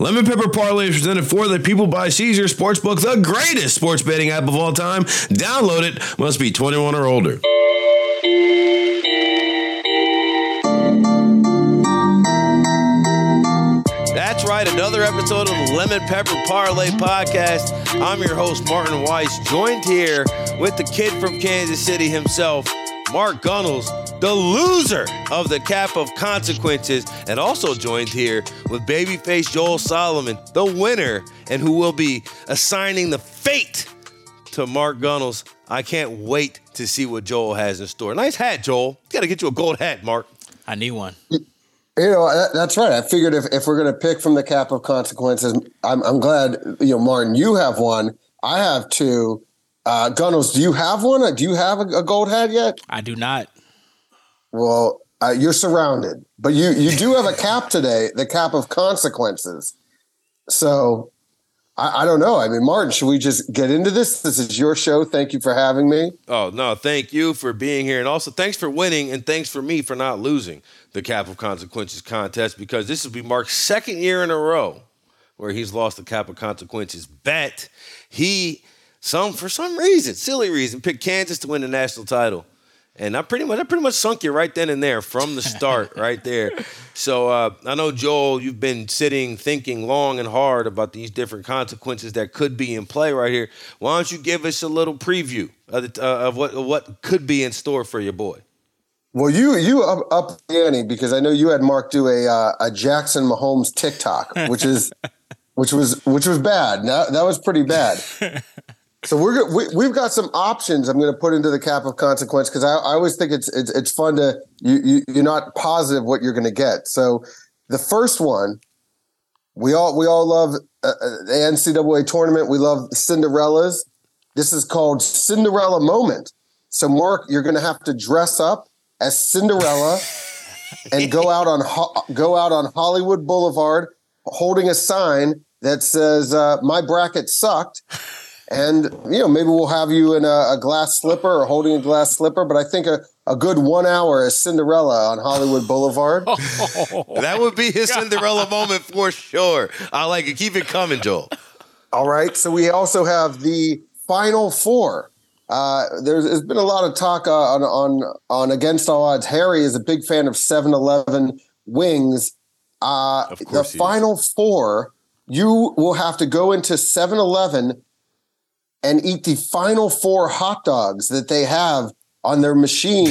Lemon Pepper Parlay is presented for the people by Caesars Sportsbook, the greatest sports betting app of all time. Download it. Must be 21 or older. That's right, another episode of the Lemon Pepper Parlay Podcast. I'm your host, Martin Weiss, joined here with the kid from Kansas City himself, Mark Gunnels, the loser of the cap of consequences, and also joined here with babyface Joel Solomon, the winner, and who will be assigning the fate to Mark Gunnels. I can't wait to see what Joel has in store. Nice hat, Joel. Got to get you a gold hat, Mark. I need one. You know, that, that's right. I figured if, if we're going to pick from the cap of consequences, I'm, I'm glad, you know, Martin, you have one. I have two. Uh, Gunnels, do you have one? Do you have a, a gold hat yet? I do not. Well, uh, you're surrounded, but you you do have a cap today, the cap of consequences. So I, I, don't know. I mean, Martin, should we just get into this? This is your show. Thank you for having me. Oh no, thank you for being here, and also thanks for winning, and thanks for me for not losing the cap of consequences contest because this will be Mark's second year in a row where he's lost the cap of consequences bet. He some for some reason, silly reason, picked Kansas to win the national title. And I pretty much I pretty much sunk you right then and there from the start, right there. So uh, I know Joel, you've been sitting thinking long and hard about these different consequences that could be in play right here. Why don't you give us a little preview of, the, uh, of what of what could be in store for your boy? Well, you you up, up the ante because I know you had Mark do a uh, a Jackson Mahomes TikTok, which is which was which was bad. That, that was pretty bad. So we're we, we've got some options. I'm going to put into the cap of consequence because I, I, always think it's, it's it's fun to you, you you're not positive what you're going to get. So the first one, we all we all love uh, uh the NCAA tournament. We love Cinderellas. This is called Cinderella moment. So Mark, you're going to have to dress up as Cinderella and go out on go out on Hollywood Boulevard holding a sign that says uh, "My bracket sucked." And you know maybe we'll have you in a, a, glass slipper or holding a glass slipper but i think a, a good one hour is cinderella on hollywood boulevard. That would be his cinderella moment for sure. I like it. Keep it coming joel. All right. So we also have the final four. Uh, there's, there's been a lot of talk uh, on, on on against all odds. Harry is a big fan of 7-eleven wings. Uh, the final is. four you will have to go into 7-eleven and eat the final four hot dogs that they have on their machine.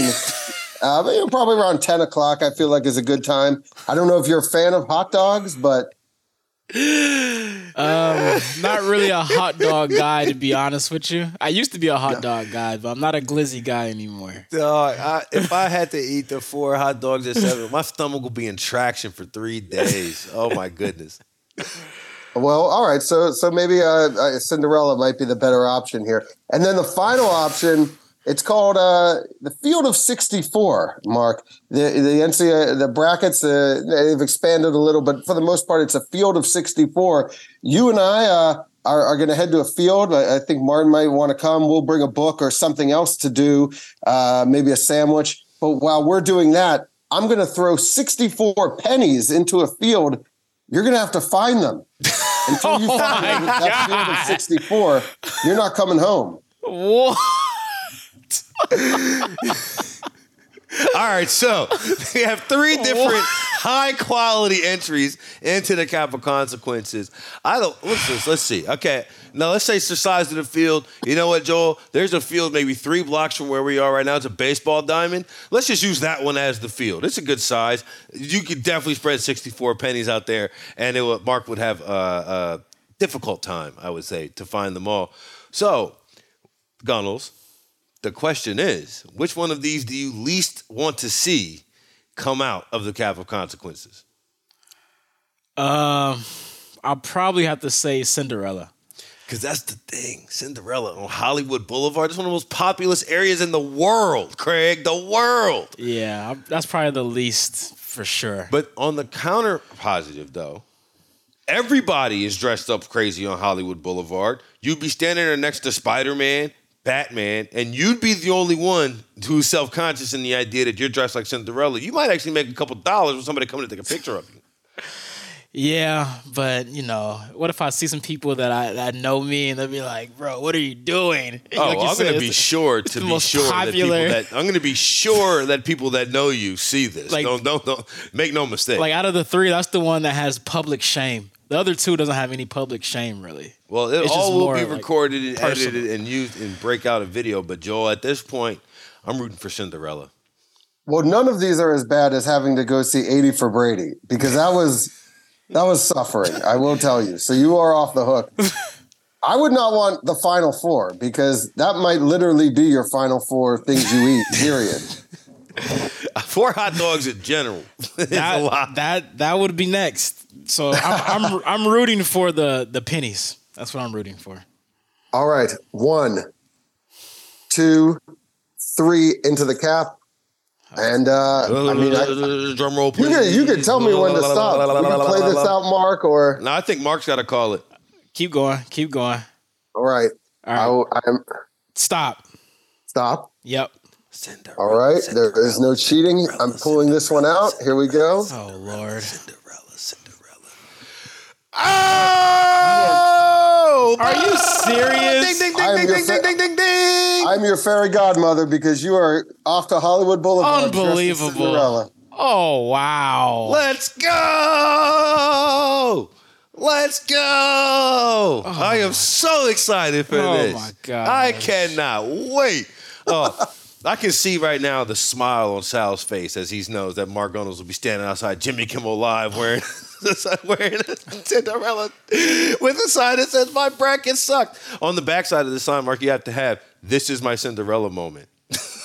uh, probably around 10 o'clock, I feel like is a good time. I don't know if you're a fan of hot dogs, but. um, not really a hot dog guy, to be honest with you. I used to be a hot dog guy, but I'm not a glizzy guy anymore. Dog, I, if I had to eat the four hot dogs at seven, my stomach would be in traction for three days. Oh my goodness. Well, all right. So so maybe uh, uh, Cinderella might be the better option here. And then the final option, it's called uh, the Field of 64. Mark, the the NCAA the brackets uh, they've expanded a little, but for the most part, it's a Field of 64. You and I. Uh, are, are going to head to a field. I, I, think Martin might want to come. We'll bring a book or something else to do, uh, maybe a sandwich. But while we're doing that, I'm going to throw 64 pennies into a field. You're going to have to find them. Until you oh find that, that field of 64, you're not coming home. What? All right, so we have three different high quality entries into the cap of consequences. I don't let's let's see. Okay, now let's say it's the size of the field. You know what, Joel? There's a field maybe three blocks from where we are right now. It's a baseball diamond. Let's just use that one as the field. It's a good size. You could definitely spread 64 pennies out there, and it would, Mark would have a, a difficult time, I would say, to find them all. So, Gunnels the question is, which one of these do you least want to see come out of the cap of consequences? Um, I'll probably have to say Cinderella. Because that's the thing. Cinderella on Hollywood Boulevard. It's one of the most populous areas in the world, Craig. The world. Yeah, that's probably the least for sure. But on the counter positive, though, everybody is dressed up crazy on Hollywood Boulevard. You'd be standing there next to Spider Man Batman, and you'd be the only one who's self conscious in the idea that you're dressed like Cinderella, you might actually make a couple dollars with somebody coming to take a picture of you. Yeah, but you know, what if I see some people that I that know me and they'll be like, "Bro, what are you doing?" Oh, Like you I'm said, going to be sure to be sure popular- that people that I'm going to be sure that people that know you see this. Like- don't don't don't make no mistake. Like out of the three, that's the one that has public shame. The other two doesn't have any public shame, really. well, it it's all will more, be like, recorded and personal. edited and used and break out a video. But Joel, at this point, I'm rooting for Cinderella. Well, none of these are as bad as having to go see 80 for Brady because that was that was suffering. I will tell you. So you are off the hook. I would not want the final four because that might literally be your final four things you eat. Period. Four hot dogs in general. It's a That lot. that that would be next. So I'm I'm I'm rooting for the the pennies. That's what I'm rooting for. All right, one, two, three into the cap, and uh, I mean, I, drum roll, you can, you could tell me when to stop. We can play this out, Mark, or No, I think Mark's got to call it. Keep going. Keep going. all right. All right. I, I'm Stop. stop. Yep. Cinderella. All right, there is no cheating. I'm pulling this one out. Here we go. Oh Lord. Cinderella, Cinderella. Oh! Are you serious? Ding, ding, I am ding, your ding, fa- ding, ding, ding, ding. I'm your fairy godmother because you are off to Hollywood Boulevard. dressed as Unbelievable. Cinderella. Oh wow. Let's go! Let's go! Oh. I am so excited for Oh this. my God. I cannot wait. Oh, I can see right now the smile on Sal's face as he knows that Mark Gunnels will be standing outside Jimmy Kimmel Live wearing wearing a Cinderella with a sign that says "My bracket sucked." On the backside of the sign, Mark, you have to have "This is my Cinderella moment."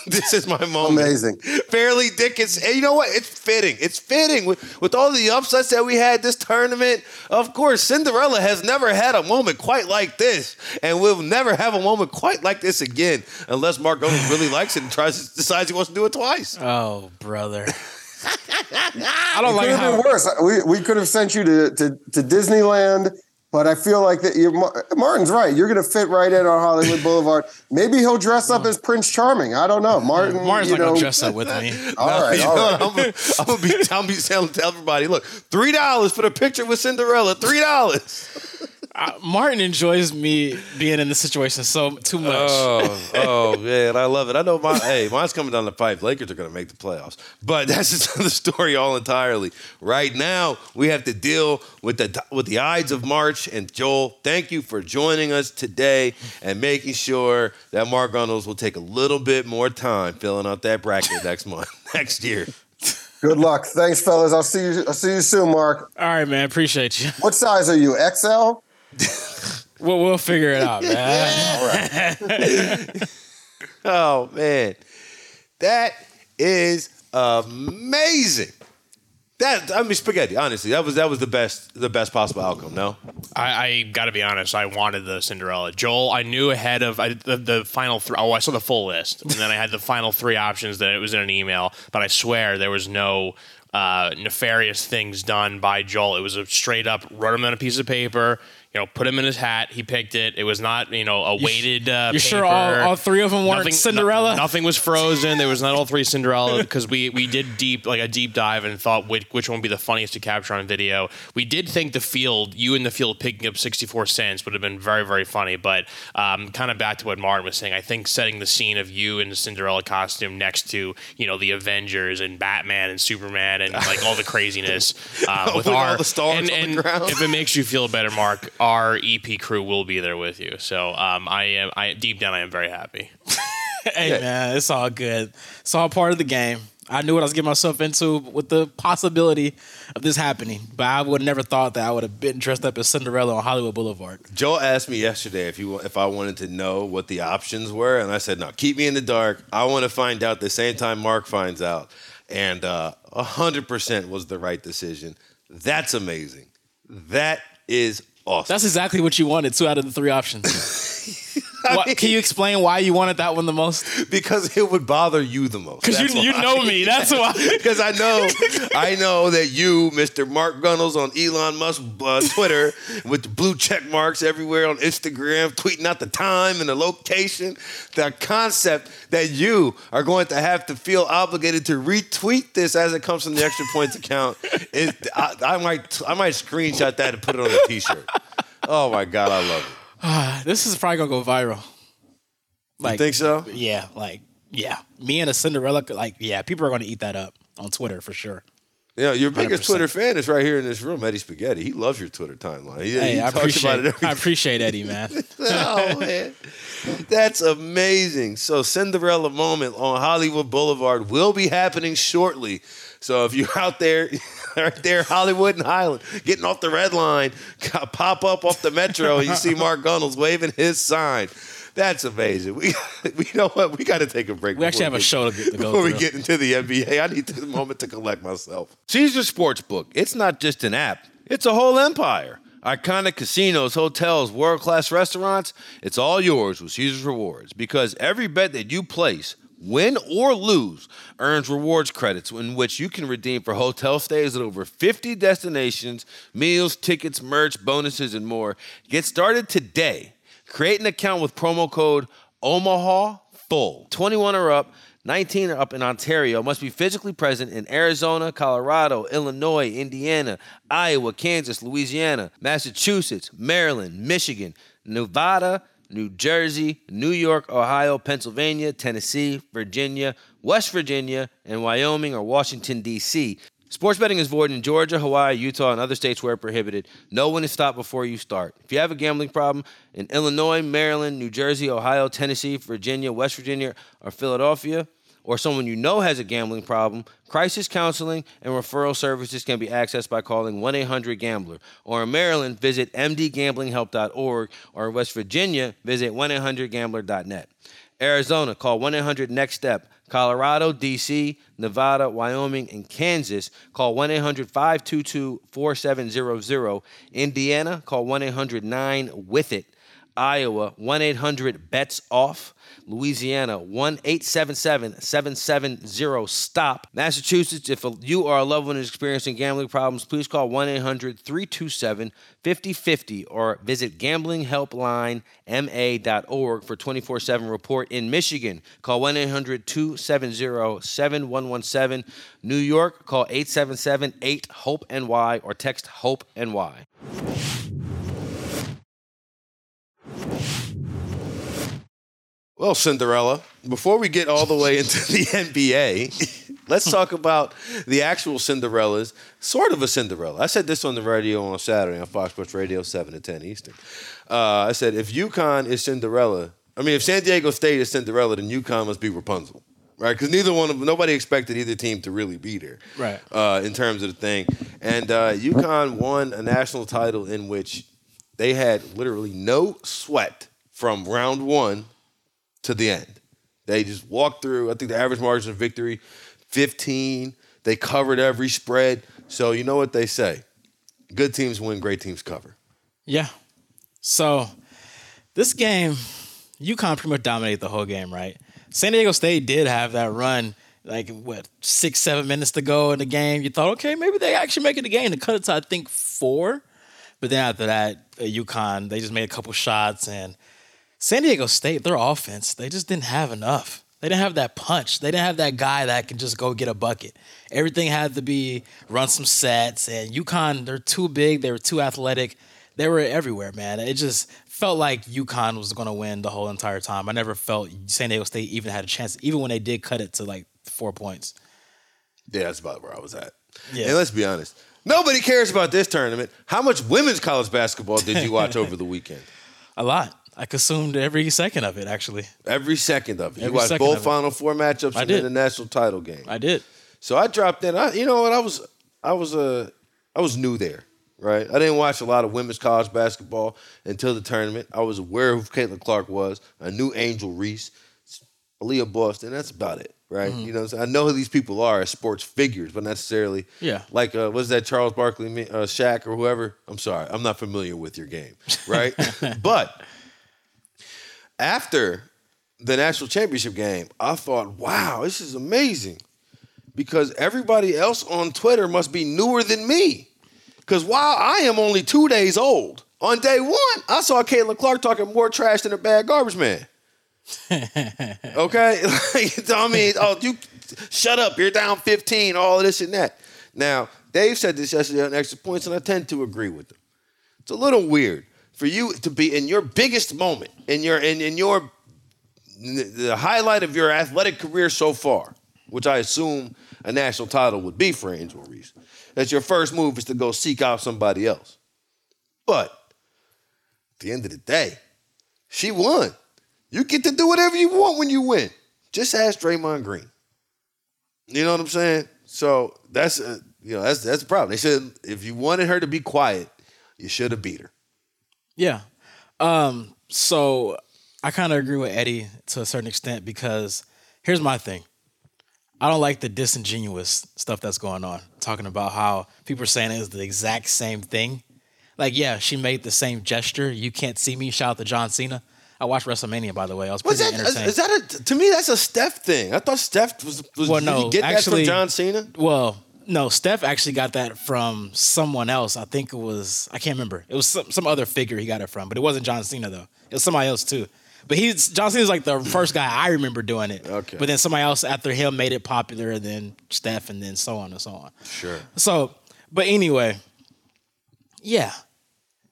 this is my moment. Amazing. Fairly Dickens. And you know what? It's fitting. It's fitting with, with all the upsets that we had this tournament. Of course, Cinderella has never had a moment quite like this, and we'll never have a moment quite like this again, unless Mark Gunnels really likes it and tries decides he wants to do it twice. Oh brother. I don't It like could have how been worse. We, we could have sent you to, to, to Disneyland, but I feel like that you're, Martin's right. You're going to fit right in on Hollywood Boulevard. Maybe he'll dress up as Prince Charming. I don't know. Martin, Martin's not going to dress up with me. all no, right, know. I'm going to be, telling, everybody, look, $3 for the picture with Cinderella. $3. I, Martin enjoys me being in this situation so too much. Oh, oh man, I love it. I know my hey, mine's coming down the pipe. Lakers are going to make the playoffs, but that's just another story all entirely. Right now, we have to deal with the with the Ides of March. And Joel, thank you for joining us today and making sure that Mark Gunnels will take a little bit more time filling out that bracket next month, next year. Good luck. Thanks, fellas. I'll see you. I'll see you soon, Mark. All right, man. Appreciate you. What size are you? XL? We'll, we'll figure it out, man. All right. Oh man, that is amazing. That I mean, spaghetti. Honestly, that was that was the best the best possible outcome. No. I, I got to be honest. I wanted the Cinderella. Joel, I knew ahead of I, the, the final three. Oh, I saw the full list, and then I had the final three options that it was in an email. But I swear there was no uh, nefarious things done by Joel. It was a straight up wrote him on a piece of paper. You know, put him in his hat. He picked it. It was not you know a weighted. Uh, You're sure all, all three of them weren't Nothing- Cinderella? no- nothing was frozen. There was not all three Cinderella because we we did deep like a deep dive and thought which, which one would be the funniest to capture on video. We did think the field, you in the field picking up 64 cents would have been very very funny. But um, kind of back to what Martin was saying, I think setting the scene of you in the Cinderella costume next to you know the Avengers and Batman and Superman and like all the craziness uh, with With all our the stars and, on the and ground. if it makes you feel better, Mark, our EP crew will be there with you. So um, I am I deep down I am very happy. hey, man, it's all good. It's all part of the game. I knew what I was getting myself into with the possibility of this happening, but I would have never thought that I would have been dressed up as Cinderella on Hollywood Boulevard. Joel asked me yesterday if you if I wanted to know what the options were, and I said no. Keep me in the dark. I want to find out the same time Mark finds out, and uh, hundred percent was the right decision. That's amazing. That is awesome. That's exactly what you wanted. Two out of the three options. What- mean- can you explain why you wanted that one the most? because it would bother you the most. Because you, you know me. That's why. Because I know, I know that you, Mr. Mark Gunnels on Elon Musk uh, Twitter, with the blue check marks everywhere on Instagram, tweeting out the time and the location, the concept that you are going to have to feel obligated to retweet this as it comes from the extra points account. It, I, I might, I might screenshot that and put it on a T-shirt. Oh my God, I love it. Ah, this is probably gonna go viral. Like, You think so? yeah, like, yeah. Me and a Cinderella, like, yeah, people are gonna eat that up on Twitter for sure. Yeah, your biggest 100%. Twitter fan is right here in this room, Eddie Spaghetti. He loves your Twitter timeline. He, Hey, he I appreciate, it I appreciate Eddie, man. oh man, that's amazing. So Cinderella moment on Hollywood Boulevard will be happening shortly. So if you're out there, right there, Hollywood and Highland, getting off the red line, pop up off the metro, and you see Mark Gunnels waving his sign. That's amazing. We, we know what we got to take a break. We actually before have a get- show to, get, to go before we get into the NBA, I need the moment to collect myself. Caesars Sportsbook. It's not just an app, it's a whole empire. Iconic casinos, hotels, world class restaurants, it's all yours with Caesar's Rewards because every bet that you place, win or lose, earns rewards credits in which you can redeem for hotel stays at over 50 destinations, meals, tickets, merch, bonuses, and more. Get started today. Create an account with promo code Omaha Full. 21 or up, 19 or up in Ontario. Must be physically present in Arizona, Colorado, Illinois, Indiana, Iowa, Kansas, Louisiana, Massachusetts, Maryland, Michigan, Nevada, New Jersey, New York, Ohio, Pennsylvania, Tennessee, Virginia, West Virginia, and Wyoming or Washington, D.C. Sports betting is void in Georgia, Hawaii, Utah, and other states where prohibited. No one is stopped before you start. If you have a gambling problem in Illinois, Maryland, New Jersey, Ohio, Tennessee, Virginia, West Virginia, or Philadelphia, or someone you know has a gambling problem, crisis counseling and referral services can be accessed by calling 1 800 Gambler. Or in Maryland, visit mdgamblinghelp.org. Or in West Virginia, visit 1 800 Gambler.net. Arizona, call 1 800 Next Step. Colorado, DC, Nevada, Wyoming, and Kansas, call 1 800 522 4700. Indiana, call 1 800 9 with it. Iowa, 1 800 bets off. Louisiana, 1 877 770 stop. Massachusetts, if you or a loved one is experiencing gambling problems, please call 1 800 327 5050 or visit gamblinghelplinema.org for 24 7 report. In Michigan, call 1 800 270 7117. New York, call 877 8 HOPE NY or text HOPE NY. Well, Cinderella, before we get all the way into the NBA, let's talk about the actual Cinderellas, sort of a Cinderella. I said this on the radio on Saturday on Fox Sports Radio, 7 to 10 Eastern. Uh, I said, if UConn is Cinderella, I mean, if San Diego State is Cinderella, then UConn must be Rapunzel, right? Because neither one of nobody expected either team to really beat her, Right. Uh, in terms of the thing, and uh, UConn won a national title in which they had literally no sweat from round one to the end. They just walked through. I think the average margin of victory, 15. They covered every spread. So you know what they say: good teams win, great teams cover. Yeah. So this game, UConn pretty much dominated the whole game, right? San Diego State did have that run, like what six, seven minutes to go in the game. You thought, okay, maybe they actually make it a game. They cut it to I think four, but then after that, uh, UConn they just made a couple shots and San Diego State, their offense, they just didn't have enough. They didn't have that punch. They didn't have that guy that can just go get a bucket. Everything had to be run some sets. And UConn, they're too big. They were too athletic. They were everywhere, man. It just felt like UConn was going to win the whole entire time. I never felt San Diego State even had a chance, even when they did cut it to like four points. Yeah, that's about where I was at. Yeah. And let's be honest, nobody cares about this tournament. How much women's college basketball did you watch over the weekend? A lot. I consumed every second of it, actually. Every second of it. You Every watched second both of it. Final Four matchups I and did. then the national title game. I did. So I dropped in. I, you know what? I was, I was, uh, I was new there, right? I didn't watch a lot of women's college basketball until the tournament. I was aware of who Caitlin Clark was. I knew Angel Reese, Aliyah Boston. That's about it, right? Mm-hmm. You know, I'm saying? I know who these people are as sports figures, but necessarily, Yeah. Like, uh, was that Charles Barkley, uh, Shaq, or whoever? I'm sorry, I'm not familiar with your game, right? but after the national championship game, I thought, wow, this is amazing. Because everybody else on Twitter must be newer than me. Because while I am only two days old, on day one, I saw Caitlin Clark talking more trash than a bad garbage man. okay? I mean, oh, you shut up, you're down 15, all of this and that. Now, Dave said this yesterday on Extra Points, and I tend to agree with him. It's a little weird for you to be in your biggest moment, in your in, in your the highlight of your athletic career so far, which I assume a national title would be for Angel Reese. That your first move is to go seek out somebody else. But at the end of the day, she won. You get to do whatever you want when you win. Just ask Draymond Green. You know what I'm saying? So that's a, you know that's that's the problem. They said if you wanted her to be quiet, you should have beat her. Yeah. Um, so I kind of agree with Eddie to a certain extent because here's my thing. I don't like the disingenuous stuff that's going on, talking about how people are saying it's the exact same thing. Like, yeah, she made the same gesture. You can't see me. Shout out to John Cena. I watched WrestleMania, by the way. I was Was that entertained. is that a, to me? That's a Steph thing. I thought Steph was. was Well, did no, get actually- that from John Cena? Well, no, Steph actually got that from someone else. I think it was I can't remember. It was some, some other figure he got it from, but it wasn't John Cena though. It was somebody else too. But he's John Cena's like the first guy I remember doing it. Okay. But then somebody else after him made it popular, and then Steph, and then so on and so on. Sure. So, but anyway, yeah,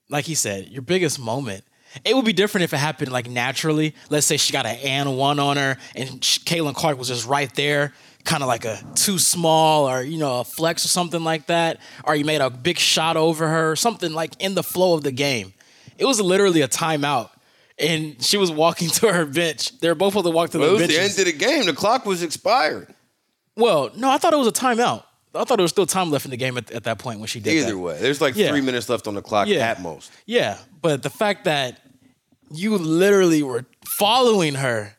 like he said, your biggest moment. It would be different if it happened like naturally. Let's say she got an and one on her, and Caitlin Clark was just right there, kind of like a too small, or you know, a flex or something like that. Or you made a big shot over her, or something like in the flow of the game. It was literally a timeout, and she was walking to her bench. They were both supposed to walk to Well, the it was bench. the end of the game. The clock was expired. well, no, I thought it was a timeout. I thought there was still time left in the game at, at that point when she did that. Either way, there's like Yeah. three minutes left on the clock Yeah. at most. Yeah, but the fact that you literally were following her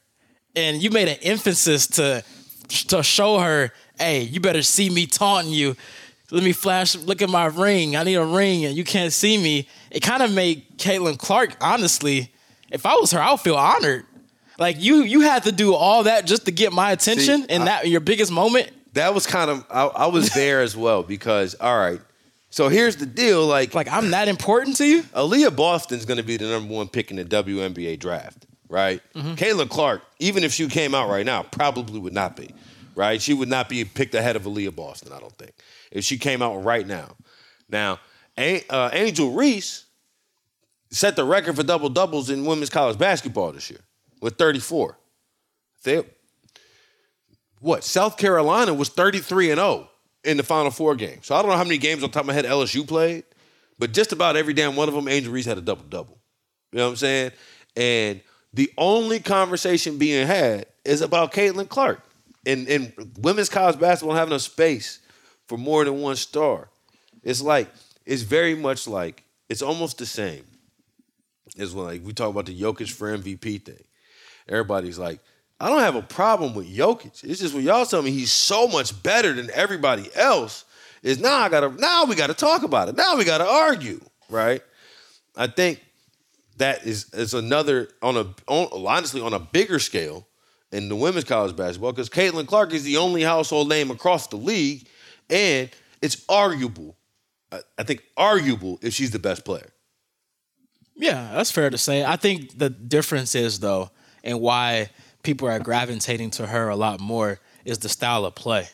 and you made an emphasis to to show her, hey, you better see me taunting you. Let me flash, look at my ring. I need a ring and you can't see me. It kind of made Caitlin Clark, honestly, if I was her, I would feel honored. Like you you had to do all that just to get my attention See, and I- that your biggest moment. That was kind of I, I was there as well because all right. So here's the deal. Like, Like I'm that important to you? Aliyah Boston's going to be the number one pick in the WNBA draft, right? Mm-hmm. Caitlin Clark, even if she came out right now, probably would not be, right? She would not be picked ahead of Aliyah Boston, I don't think, if she came out right now. Now, A- uh, Angel Reese set the record for double doubles in women's college basketball this year with 34. They, what? South Carolina was 33 and 0 in the Final Four game. So I don't know how many games on top of my head LSU played, but just about every damn one of them, Angel Reese had a double double. You know what I'm saying? And the only conversation being had is about Caitlin Clark and, and women's college basketball having a space for more than one star. It's like, it's very much like, it's almost the same as when like we talk about the Jokic for MVP thing. Everybody's like, I don't have a problem with Jokic. It's just when y'all tell me he's so much better than everybody else, is now I gotta now we gotta talk about it. Now we gotta argue, right? I think that is is another on a on, honestly on a bigger scale in the women's college basketball because Caitlin Clark is the only household name across the league, and it's arguable. I- I think arguable if she's the best player. Yeah, that's fair to say. I think the difference is though, and why people are gravitating to her a lot more is the style of play.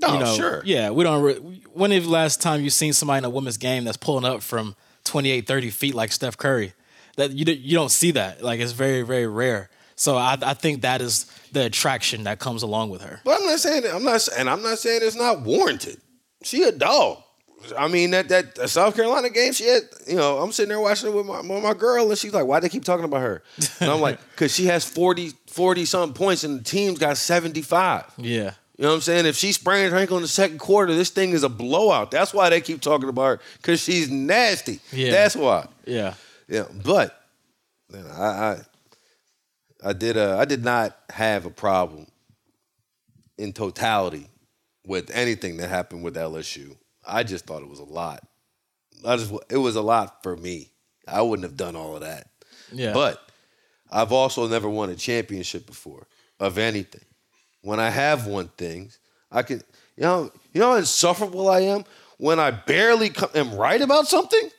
No, you know, Oh, sure. Yeah, we don't. Re- when is the last time you seen somebody in a women's game that's pulling up from 28, 30 feet like Steph Curry? That you don't- you don't see that. Like it's very very rare. So I, I think that is the attraction that comes along with her. But I'm not saying I'm not and I'm not saying it's not warranted. She a dog. I mean that that South Carolina game, she had you know I'm sitting there watching it with my with my girl and she's like, why they keep talking about her? And I'm like, because she has 40 40 something points and the team's got 75. Yeah. You know what I'm saying? If she sprains her ankle in the second quarter, this thing is a blowout. That's why they keep talking about her because she's nasty. Yeah. That's why. Yeah. Yeah, but you know, I, I I did uh, I did not have a problem in totality with anything that happened with LSU. I just thought it was a lot. I just it was a lot for me. I wouldn't have done all of that. Yeah. But I've also never won a championship before of anything. When I have won things, I can, you know, you know how insufferable I am when I barely am right about something.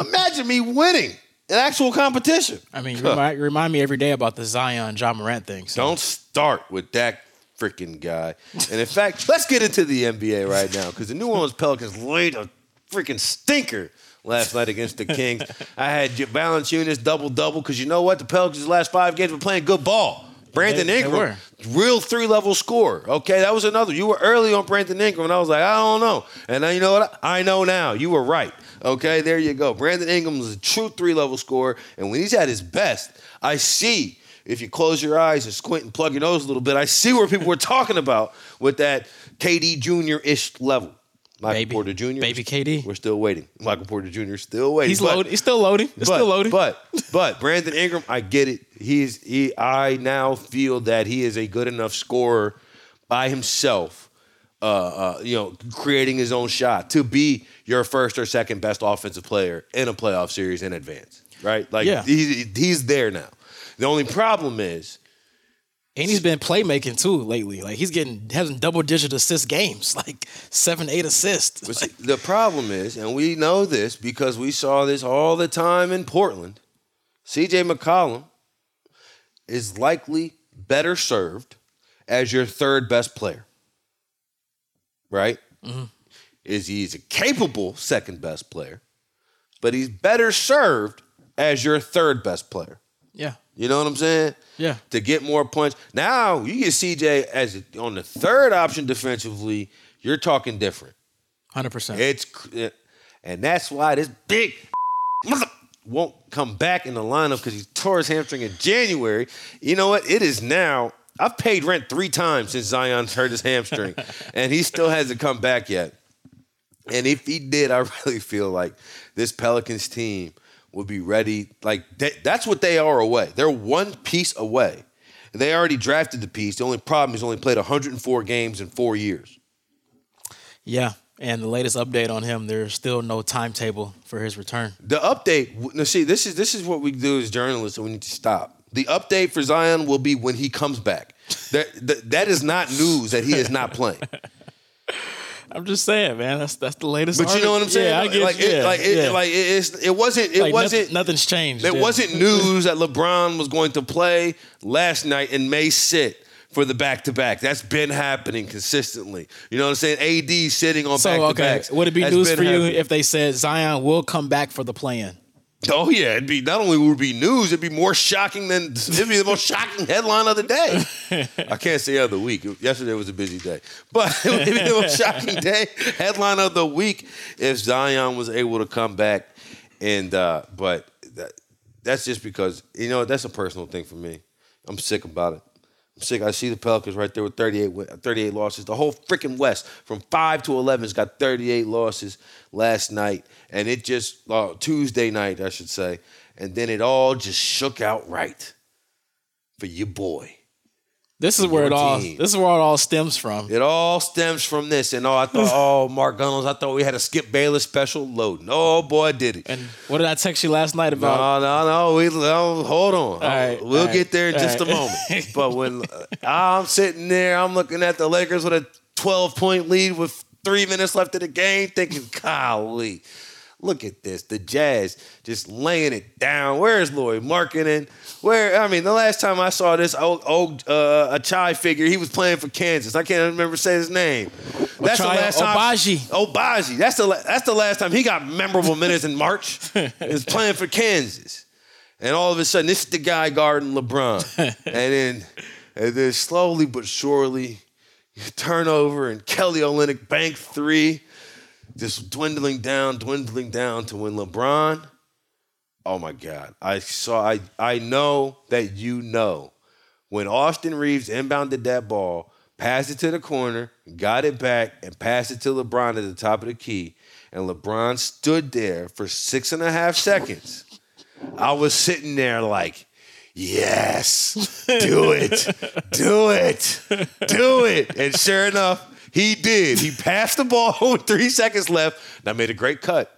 Imagine me winning an actual competition. I mean, you remind, you remind me every day about the Zion Ja Morant thing. So. Don't start with that freaking guy. And in fact, let's get into the NBA right now because the New Orleans Pelicans laid a freaking stinker last night against the Kings. I had Valanciunas double double because you know what? The Pelicans' last five games were playing good ball. Brandon They- they Ingram, were. real three level score. Okay, that was another. You were early on Brandon Ingram, and I was like, I don't know. And then you know what? I know now. You were right. Okay, there you go. Brandon Ingram is a true three level scorer, and when he's at his best, I see. If you close your eyes and squint and plug your nose a little bit, I see where people were talking about with that KD Jr. ish level. Michael Baby- Porter Jr. baby KD. We're still waiting. Michael Porter Jr. is still waiting. He's loading. He's still loading. But, still loading. But but Brandon Ingram, I get it. He's he. I now feel that he is a good enough scorer by himself. Uh, uh, you know, creating his own shot to be your first or second best offensive player in a playoff series in advance, right? Like Yeah. he's he's there now. The only problem is and he's been playmaking too lately. Like he's getting having double digit assist games, like seven, eight assists. See, the problem is, and we know this because we saw this all the time in Portland, CJ McCollum is likely better served as your third best player. Right? Mm-hmm. Is he's a capable second best player, but he's better served as your third best player. yeah, You know what I'm saying? yeah. to get more points. Now you get CJ as on the third option defensively. You're talking different. Hundred percent. It's uh, and that's why this big won't come back in the lineup because he tore his hamstring in January. You know what? It is now. I've paid rent three times since Zion's hurt his hamstring, and he still hasn't come back yet. And if he did, I really feel like this Pelicans team would be ready. Like that, that's what they are away. They're one piece away. They already drafted the piece. The only problem is only played 104 games in four years. Yeah, and the latest update on him, there's still no timetable for his return. The update. Now, see, this is this is what we do as journalists. We need to stop. The update for Zion will be when he comes back. That that, that is not news that he is not playing. I'm just saying, man. That's that's the latest. But you know what I'm saying? Yeah, I get like, you. it, Yeah, like, it, yeah. like it, it's, it wasn't. It Like, wasn't. nothing, nothing's changed. It yeah. wasn't news that LeBron was going to play last night and may sit for the back to back. That's been happening consistently. You know what I'm saying? AD sitting on back to okay, backs. would it be That's news for you if they said Zion will come back for the plan? Oh yeah, it'd be not only would it be news, it'd be more shocking than it'd be the most shocking headline of the day. I can't say of the week. Yesterday was a busy day, but it would be the most shocking day headline of the week if Zion was able to come back. And uh, but that, that's just because you know that's a personal thing for me. I'm sick about it. Sick. I see the Pelicans right there with 38, 38 losses. The whole freaking West from five to 11 has got 38 losses last night, and it just uh, Tuesday night, I should say, and then it all just shook out right for your boy. This is where it all. team. This is where it all stems from. It all stems from this, and oh, I thought, oh, Mark Gunnels, I thought we had a Skip Bayless special loading. Oh boy, did it. And what did I text you last night about? No, no, no. We no, hold on. right, we'll all right, get there in just right. a moment. But when uh, I'm sitting there, I'm looking at the Lakers with a 12 point lead with three minutes left of the game, thinking, golly, look at this. The Jazz just laying it down. Where's Lloyd Marketing? Where I mean, the last time I saw this old, old uh, a chai figure, he was playing for Kansas. I can't remember say his name. That's the last time. Agbaji. Agbaji. That's the that's the last time he got memorable minutes in March. is playing for Kansas, and all of a sudden this is the guy guarding LeBron, and then and then slowly but surely, turnover and Kelly Olynyk bank three, just dwindling down, dwindling down to when LeBron. Oh my God! I saw. I I know that you know when Austin Reaves inbounded that ball, passed it to the corner, got it back, and passed it to LeBron at the top of the key, and LeBron stood there for six and a half seconds. I was sitting there like, yes, do it, do it, do it. And sure enough, he did. He passed the ball with three seconds left. That made a great cut.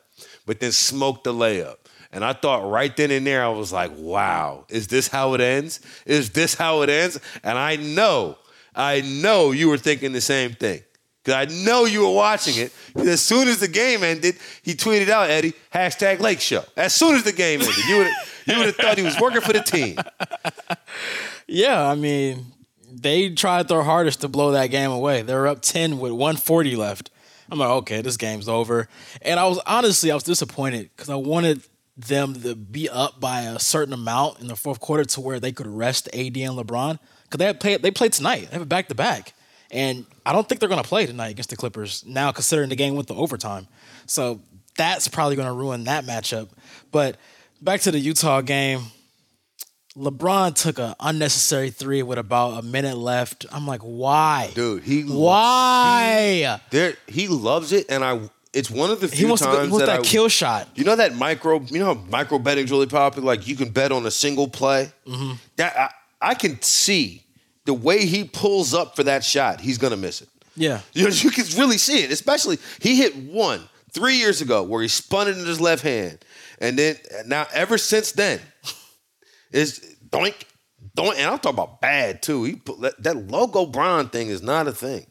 but then smoked the layup. And I thought right then and there, I was like, wow, is this how it ends? Is this how it ends? And I know, I know you were thinking the same thing. Because I know you were watching it. as soon as the game ended, he tweeted out, Eddie, hashtag Lake Show. As soon as the game ended, you would you would have thought he was working for the team. Yeah, I mean, they tried their hardest to blow that game away. They were up 10 with 140 left. I'm like, okay, this game's over. And I was honestly, I was disappointed because I wanted them to be up by a certain amount in the fourth quarter to where they could rest AD and LeBron because they play they play tonight. They have a back to back, and I don't think they're going to play tonight against the Clippers. Now, considering the game went to overtime, so that's probably going to ruin that matchup. But back to the Utah game. LeBron took an unnecessary three with about a minute left. I'm like, why? Dude, he Why? there he loves it, and I it's one of the few He wants to go, times he wants that, that I, kill shot. You know that micro, you know how micro betting's really popular? Like you can bet on a single play. Mm-hmm. That I, I can see the way he pulls up for that shot, he's gonna miss it. Yeah. You, know, you can really see it. Especially he hit one three years ago where he spun it in his left hand, and then now ever since then, is doink doink. And I'm talking about bad too. He put, that, that logo Bron thing is not a thing.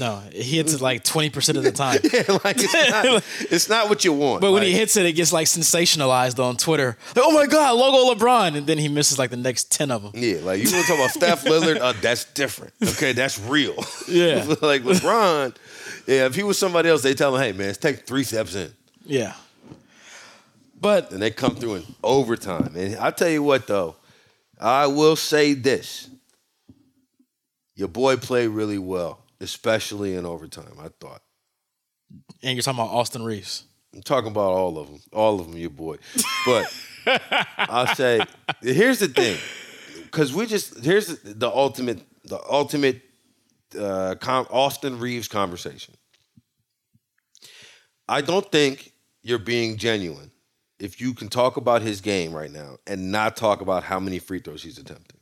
No, he hits it like 20% of the time. Yeah, like it's not, it's not what you want. But when he hits it, it gets like sensationalized on Twitter. Like, oh my God, logo LeBron. And then he misses like the next 10 of them. Yeah, like you want to talk about Steph Lillard? Uh, that's different. Okay, that's real. Yeah. like LeBron. Yeah, if he was somebody else, they tell him, "Hey, man, it's take three steps in," Yeah. But and they come through in overtime. And I tell you what, though, I will say this: your boy played really well, especially in overtime. I thought. and you're talking about Austin Reaves. I'm talking about all of them, all of them, your boy. But I'll say, here's the thing, because we just here's the, the ultimate, the ultimate uh, com- Austin Reaves conversation. I don't think you're being genuine if you can talk about his game right now and not talk about how many free throws he's attempting.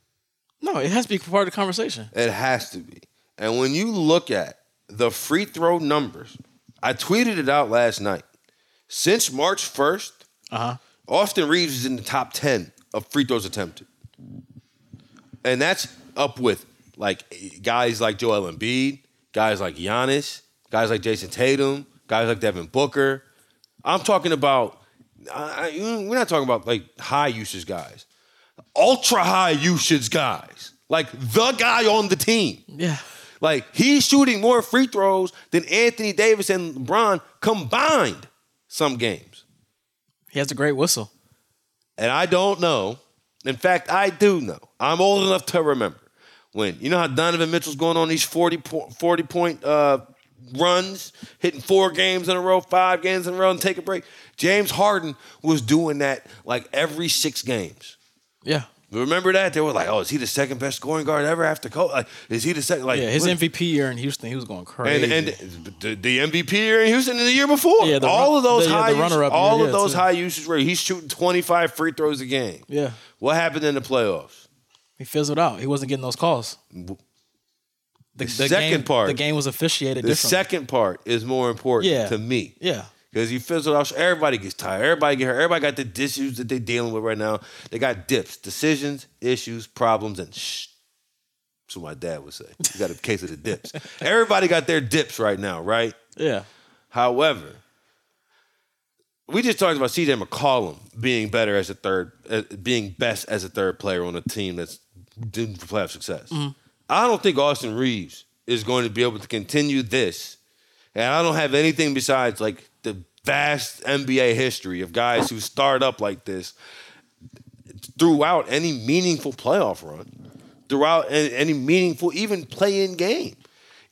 No, it has to be part of the conversation. It has to be. And when you look at the free throw numbers, I tweeted it out last night. Since March 1st, Uh huh. Austin Reaves is in the top 10 of free throws attempted. And that's up with like guys like Joel Embiid, guys like Giannis, guys like Jayson Tatum, guys like Devin Booker. I'm talking about, I, we're not talking about like high usage guys, ultra high usage guys, like the guy on the team. Yeah. Like he's shooting more free throws than Anthony Davis and LeBron combined some games. He has a great whistle. And I don't know. In fact, I do know. I'm old enough to remember when you know how Donovan Mitchell's going on these 40 point, 40 point uh, runs, hitting four games in a row, five games in a row, and take a break. James Harden was doing that like every six games. Yeah. Remember that? They were like, "Oh, is he the second best scoring guard ever after Kobe? Like, is he the second? Like, Yeah. His what- MVP year in Houston, he was going crazy. and the, the MVP year in Houston in the year before. Yeah, the all run- of those the- high the usage, all year, of yeah, those too. high usage where he's shooting 25 free throws a game. yeah. What happened in the playoffs? He fizzled out. He wasn't getting those calls. The, The second game, part- The game was officiated The second part is more important Yeah. to me. Yeah. Because you fizzled out, everybody gets tired. Everybody get hurt. Everybody got the issues that they're dealing with right now. They got dips, decisions, issues, problems, and shh. That's what my dad would say. You got a case of the dips. Everybody got their dips right now, right? Yeah. However, we just talked about CJ McCollum being better as a third, uh, being best as a third player on a team that's doomed for playoff success. I don't think Austin Reaves is going to be able to continue this, and I don't have anything besides like the vast NBA history of guys who start up like this throughout any meaningful playoff run, throughout any meaningful even play-in game.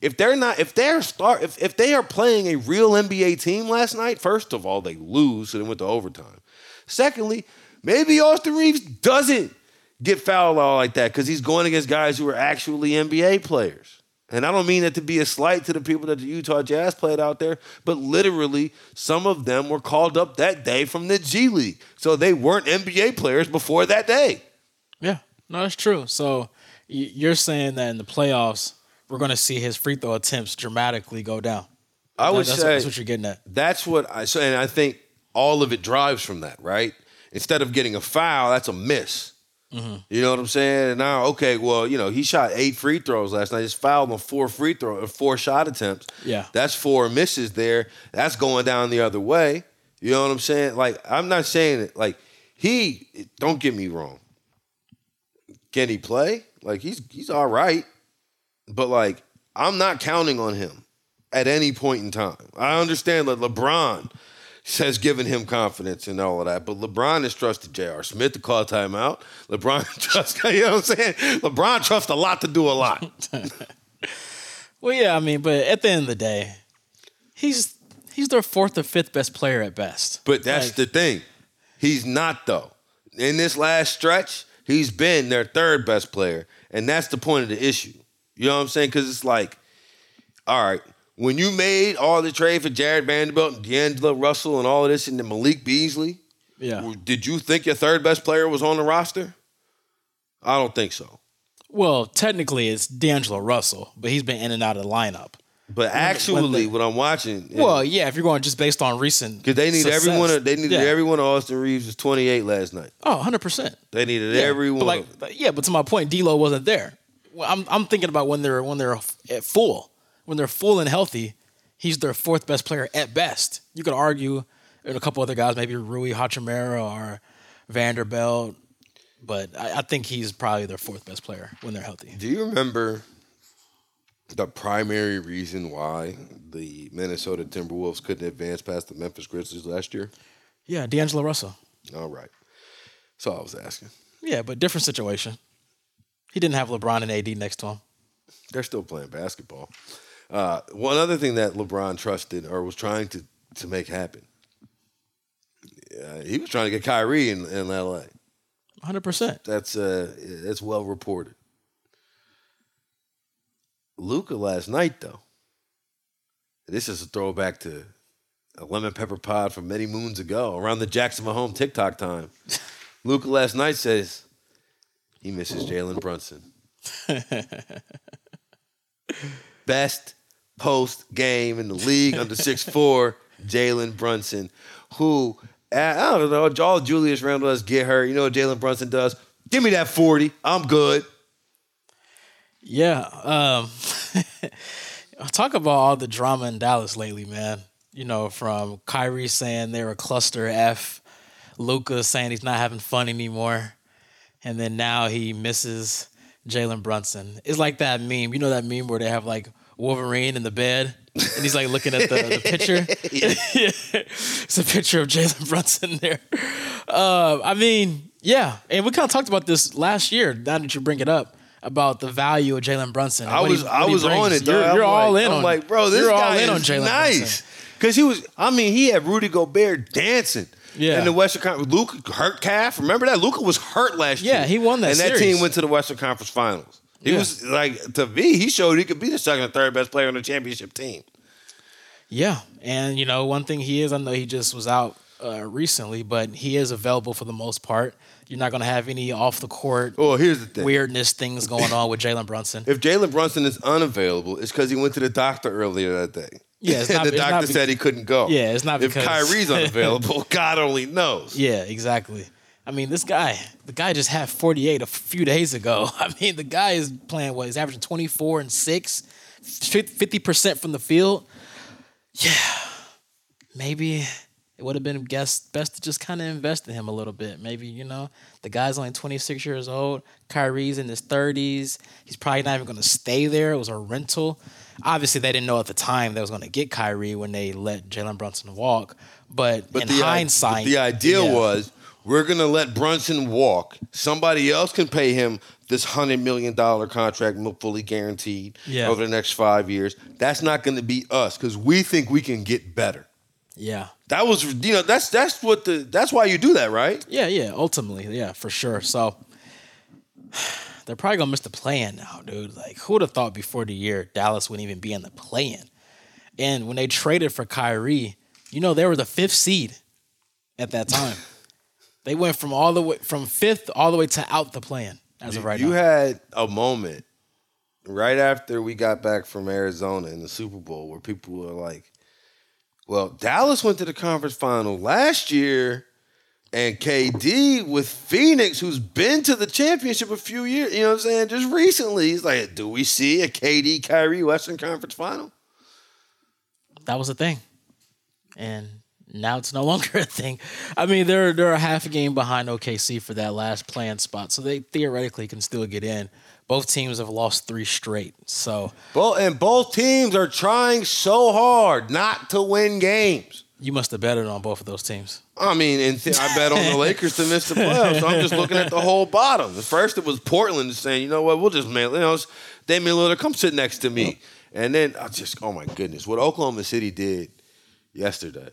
If they're not, if they're start, if, if they are playing a real NBA team last night, first of all, they lose, so they went to overtime. Secondly, maybe Austin Reaves doesn't get fouled all like that because he's going against guys who are actually NBA players. And I don't mean that to be a slight to the people that the Utah Jazz played out there, but literally, some of them were called up that day from the G League. So they weren't NBA players before that day. Yeah. No, that's true. So you're saying that in the playoffs, we're going to see his free throw attempts dramatically go down. I would that's, say that's what you're getting at. That's what I so, and I think all of it drives from that, right? Instead of getting a foul, that's a miss. You know what I'm saying? And now, okay, well, you know, he shot eight free throws last night. Just fouled on four free throw, uh, four shot attempts. Yeah. that's four misses there. That's going down the other way. You know what I'm saying? Like, I'm not saying it. Like, he. Don't get me wrong. Can he play? Like, he's he's all right, but like, I'm not counting on him at any point in time. I understand that LeBron has given him confidence and all of that, but LeBron has trusted J.R. Smith to call timeout. LeBron trusts, you know what I'm saying? LeBron trusts a lot to do a lot. Well, yeah, I mean, but at the end of the day, he's he's their fourth or fifth best player at best. But that's Like, the thing. He's not though. In this last stretch, he's been their third best player, and that's the point of the issue. You know what I'm saying? Because it's like, all right, when you made all the trade for Jared Vanderbilt and D'Angelo Russell and all of this, and then Malik Beasley, yeah. did you think your third best player was on the roster? I don't think so. Well, technically, it's D'Angelo Russell, but he's been in and out of the lineup. But actually, the- what I'm watching, Well, yeah, if you're going just based on recent, because they need success. everyone, they needed Yeah. everyone. Austin Reaves was 28 last night. Oh, 100 percent. They needed Yeah, everyone. But like, yeah, but to my point, D'Lo wasn't there. Well, I'm I'm thinking about when they're when they're at full, when they're full and healthy, he's their fourth best player at best. You could argue, and a couple other guys, maybe Rui Hachimura or Vanderbilt, but I, I think he's probably their fourth best player when they're healthy. Do you remember the primary reason why the Minnesota Timberwolves couldn't advance past the Memphis Grizzlies last year? Yeah, D'Angelo Russell. All right. So I was asking. Yeah, but different situation. He didn't have LeBron and AD next to him. They're still playing basketball. Uh, one other thing that LeBron trusted or was trying to, to make happen, uh, he was trying to get Kyrie in, in LA. 100. percent That's uh, that's well reported. Luka last night, though. This is a throwback to a lemon pepper pod from many moons ago, around the Jackson Mahomes TikTok time. Luka last night says he misses Jalen Brunson. Best post game in the league under 6'4, Jalen Brunson, who I don't know, all Julius Randle does get hurt. You know what Jalen Brunson does? Give me that 40. I'm good. Yeah. Um, talk about all the drama in Dallas lately, man. You know, from Kyrie saying they're a cluster F, Luka saying he's not having fun anymore, and then now he misses Jalen Brunson. It's like that meme. You know that meme where they have like Wolverine in the bed and he's like looking at the, the picture. it's a picture of Jalen Brunson there. Uh, I mean, yeah, and we kind of talked about this last year. Now that you bring it up about the value of Jalen Brunson, I was he- I was on it. You're, you're all like- in I'm on. like, bro, this you're guy all in is on Jalen nice. Brunson. Because he was, I mean, he had Rudy Gobert dancing. Yeah. In the Western Conference, Luka hurt calf. Remember that? Luka was hurt last year. Yeah, he won that and that team went to the Western Conference Finals. He Yeah. was like to me. He showed he could be the second or third best player on the championship team. Yeah, and you know one thing he is. I know he just was out uh, recently, but he is available for the most part. You're not going to have any off the court Well, here's the thing: weirdness things going on with Jalen Brunson. if Jalen Brunson is unavailable, it's because he went to the doctor earlier that day. Yeah, it's not- the doctor be- said he couldn't go. Yeah, it's not if because- Kyrie's unavailable. God only knows. Yeah, exactly. I mean, this guy, the guy just had 48 a few days ago. I mean, the guy is playing what? He's averaging 24 and six, 50 percent from the field. Yeah, maybe it would have been best best to just kind of invest in him a little bit. Maybe you know the guy's only 26 years old. Kyrie's in his 30s. He's probably not even going to stay there. It was a rental. Obviously, they didn't know at the time they was going to get Kyrie when they let Jalen Brunson walk. But, But in the, hindsight, the idea yeah. was we're going to let Brunson walk. Somebody else can pay him this $100 million contract fully guaranteed Yeah. over the next five years. That's not going to be us because we think we can get better. Yeah. That was, you know, that's that's what the that's why you do that, right? Yeah, yeah, ultimately, yeah, for sure. So they're probably gonna miss the play-in now, dude. Like, who would have thought before the year Dallas wouldn't even be in the play-in? And when they traded for Kyrie, you know they were the fifth seed at that time. they went from all the way from fifth all the way to out the play-in as of right you now. had a moment right after we got back from Arizona in the Super Bowl where people were like, Well, Dallas went to the conference final last year, and KD with Phoenix, who's been to the championship a few years, you know what I'm saying? Just recently, he's like, do we see a KD Kyrie Western Conference final? That was a thing, and now it's no longer a thing. I mean, they're they're a half a game behind OKC for that last playing spot, so they theoretically can still get in. Both teams have lost three straight, so Both and both teams are trying so hard not to win games. you must have betted on both of those teams. I mean, and th- I bet on the Lakers to miss the playoffs. So I'm just looking at the whole bottom. At first, it was Portland saying, "You know what? We'll just mail." You know, Damian Lillard, come sit next to me. And then I just, oh my goodness, what Oklahoma City did yesterday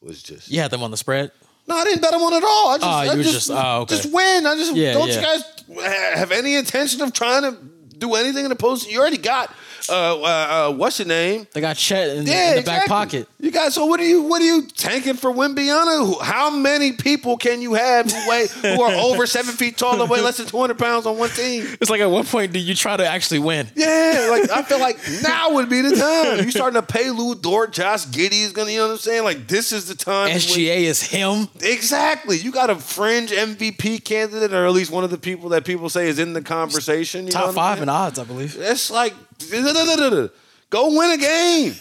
was just. You had them on the spread. No, I didn't bet them on at all. I just, Oh, I you just, just- oh, okay. just win. I just Yeah, don't yeah. you guys have any intention of trying to do anything in the post? You already got uh, uh, uh what's your name? They got Chet in, Yeah, in the back pocket. You guys, so what are you what are you tanking for Wembanyama? How many people can you have who weigh who are over seven feet tall and weigh less than two hundred pounds on one team? It's like at what point do you try to actually win? Yeah, like I feel like now would be the time. You starting to pay Lu Dort, Josh Giddey is gonna, you know what I'm saying? Like this is the time. SGA is him. Exactly. You got a fringe MVP candidate, or at least one of the people that people say is in the conversation. You know Top five in odds, I believe. It's like go win a game.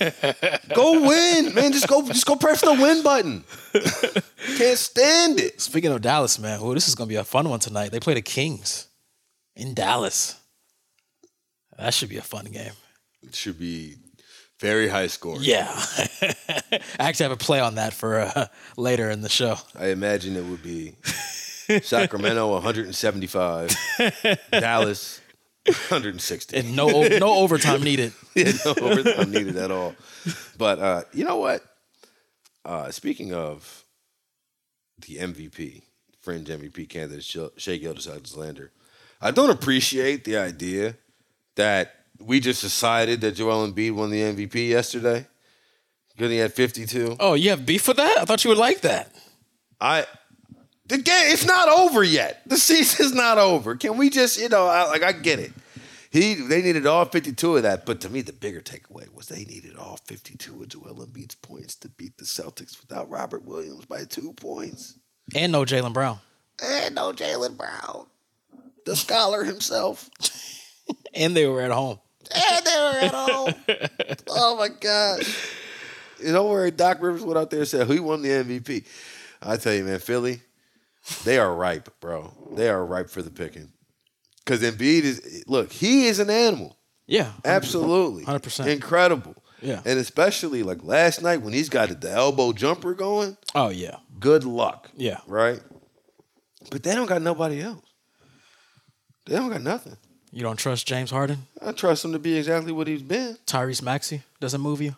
go win, man. Just go just go press the win button. Can't stand it. Speaking of Dallas, man, well, this is gonna be a fun one tonight. They play the Kings in Dallas. That should be a fun game. It should be very high scoring. Yeah, I actually have a play on that for uh, later in the show. I imagine it would be Sacramento 175, Dallas 160. And no no overtime needed. yeah, no overtime needed at all. But uh, you know what? Uh, speaking of the MVP, fringe MVP candidate Sh- Shai Gilgeous-Alexander, I don't appreciate the idea that we just decided that Joel Embiid won the MVP yesterday because he had 52. Oh, you have beef with that? I thought you would like that. I the game it's not over yet. The season's not over. Can we just you know I, like I get it. He they needed all 52 of that, but to me the bigger takeaway was they needed all 52 of Joel Embiid's points to beat the Celtics without Robert Williams by two points. And no Jaylen Brown. And no Jaylen Brown, the scholar himself. And they were at home. And they were at home. oh my gosh. You don't worry, Doc Rivers went out there and said, Who won the MVP? I tell you, man, Philly, they are ripe, bro. They are ripe for the picking. Because Embiid is, look, he is an animal. Yeah. Absolutely. 100%. Incredible. Yeah. And especially like last night when he's got the elbow jumper going, Oh yeah. good luck. Yeah. Right? But they don't got nobody else. They don't got nothing. You don't trust James Harden? I trust him to be exactly what he's been. Tyrese Maxey doesn't move you?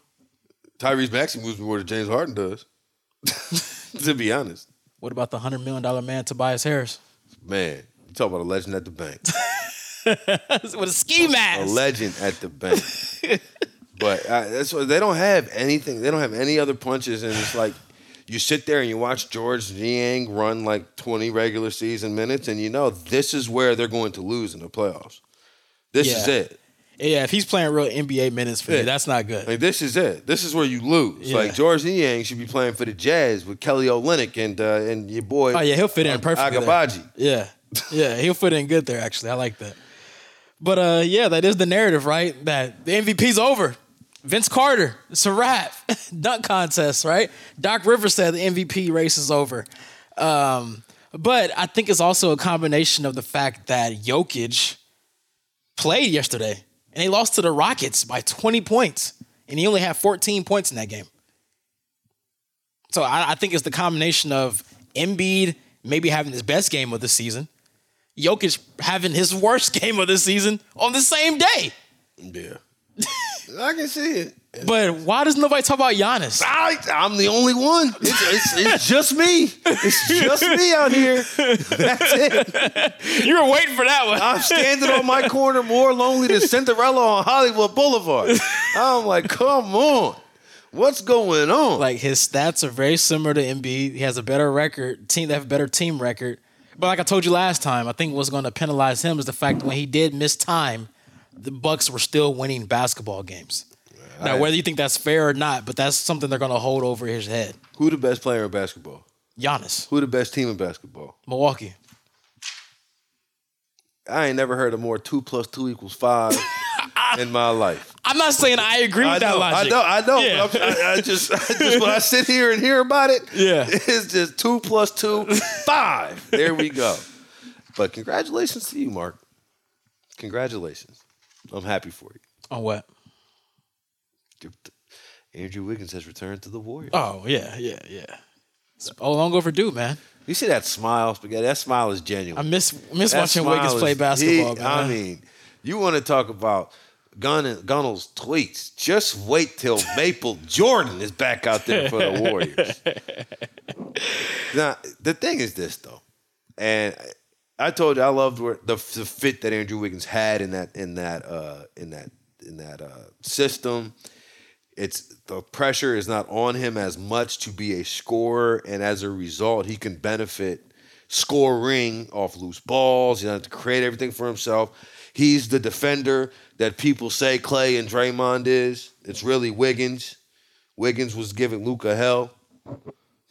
Tyrese Maxey moves me more than James Harden does. to be honest, What about the hundred million dollar man Tobias Harris? man, you talk about a legend at the bank. With a ski mask. a legend at the bank. but uh, that's what they don't have anything. They don't have any other punches, and it's like you sit there and you watch Georges Niang run like twenty regular season minutes, and you know this is where they're going to lose in the playoffs. This is it. Yeah, if he's playing real NBA minutes for Yeah. you, that's not good. Like this is it. This is where you lose. Yeah. Like Georges Niang should be playing for the Jazz with Kelly Olynyk and uh, and your boy. Oh yeah, he'll fit in perfectly. Agbaji. Yeah, yeah, he'll fit in good there. Actually, I like that. But uh, yeah, that is the narrative, right? That the MVP's over. Vince Carter, it's a wrap. Dunk contest, right? Doc Rivers said the MVP race is over. Um, but I think it's also a combination of the fact that Jokic played yesterday and they lost to the Rockets by 20 points, and he only had 14 points in that game. So I, I think it's the combination of Embiid maybe having his best game of the season, Jokic having his worst game of the season on the same day. Yeah. I can see it. But why does nobody talk about Giannis? I, I'm the only one. It's, it's, it's just me. It's just me out here. That's it. You were waiting for that one. I'm standing on my corner more lonely than Cinderella on Hollywood Boulevard. I'm like, come on. What's going on? Like his stats are very similar to Embiid. He has a better record. Team they have a better team record. But like I told you last time, I think what's going to penalize him is the fact that when he did miss time, the Bucks were still winning basketball games. Now, whether you think that's fair or not, but that's something they're going to hold over his head. Who the best player in basketball? Giannis, Who the best team in basketball? Milwaukee. I ain't never heard of more two plus two equals five in my life. I'm not saying I agree with I that know, logic. I know, I know. Yeah. but I'm- I, I just, I just when I sit here and hear about it, Yeah. it's just two plus two, five. There we go. But congratulations to you, Mark. Congratulations. I'm happy for you. On what? Andrew Wiggins has returned to the Warriors. Oh yeah, yeah, yeah. It's oh, long overdue, man. You see that smile, spaghetti? That smile is genuine. I miss miss That watching Wiggins play basketball. he- man. I mean, you want to talk about Gun Gunnels' tweets? Just wait till Maple Jordan is back out there for the Warriors. now, the thing is this though, and I told you I loved where the, the fit that Andrew Wiggins had in that in that uh, in that in that uh, system. It's the pressure is not on him as much to be a scorer, and as a result, he can benefit scoring off loose balls. He doesn't have to create everything for himself. He's the defender that people say Clay and Draymond is. It's really Wiggins. Wiggins was giving Luka hell.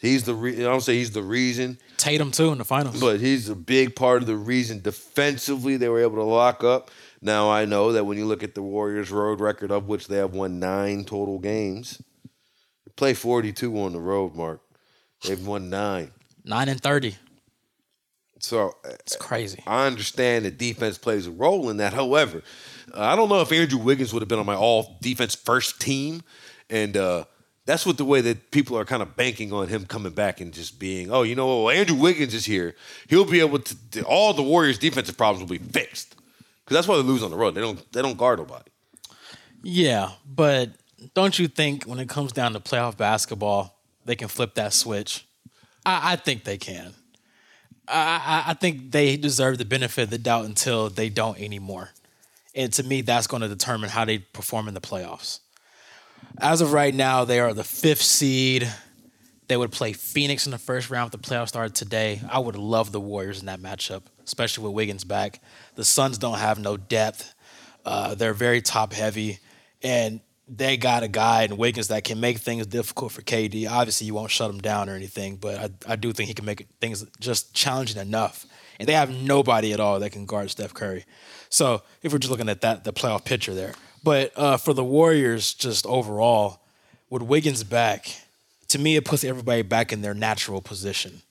He's the re- I don't say he's the reason, Tatum too in the finals. but he's a big part of the reason defensively they were able to lock up. Now I know that when you look at the Warriors' road record, of which they have won nine total games, they play 42 on the road, Mark. They've won nine. Nine and thirty. So It's crazy. I understand that defense plays a role in that. However, uh, I don't know if Andrew Wiggins would have been on my all defense first team. And uh, that's what the way that people are kind of banking on him coming back and just being, oh, you know? Andrew Wiggins is here. He'll be able to, all the Warriors' defensive problems will be fixed. Because that's why they lose on the road. They don't, they don't guard nobody. Yeah, but don't you think when it comes down to playoff basketball, they can flip that switch? I, I think they can. I, I think they deserve the benefit of the doubt until they don't anymore. And to me, that's going to determine how they perform in the playoffs. As of right now, they are the fifth seed. They would play Phoenix in the first round if the playoffs started today. I would love the Warriors in that matchup, especially with Wiggins back. The Suns don't have no depth. Uh, they're very top heavy, and they got a guy in Wiggins that can make things difficult for KD. Obviously, you won't shut him down or anything, but I, I do think he can make things just challenging enough. And they have nobody at all that can guard Steph Curry. So if we're just looking at that, the playoff picture there. But uh, for the Warriors, just overall, with Wiggins back, to me, it puts everybody back in their natural position.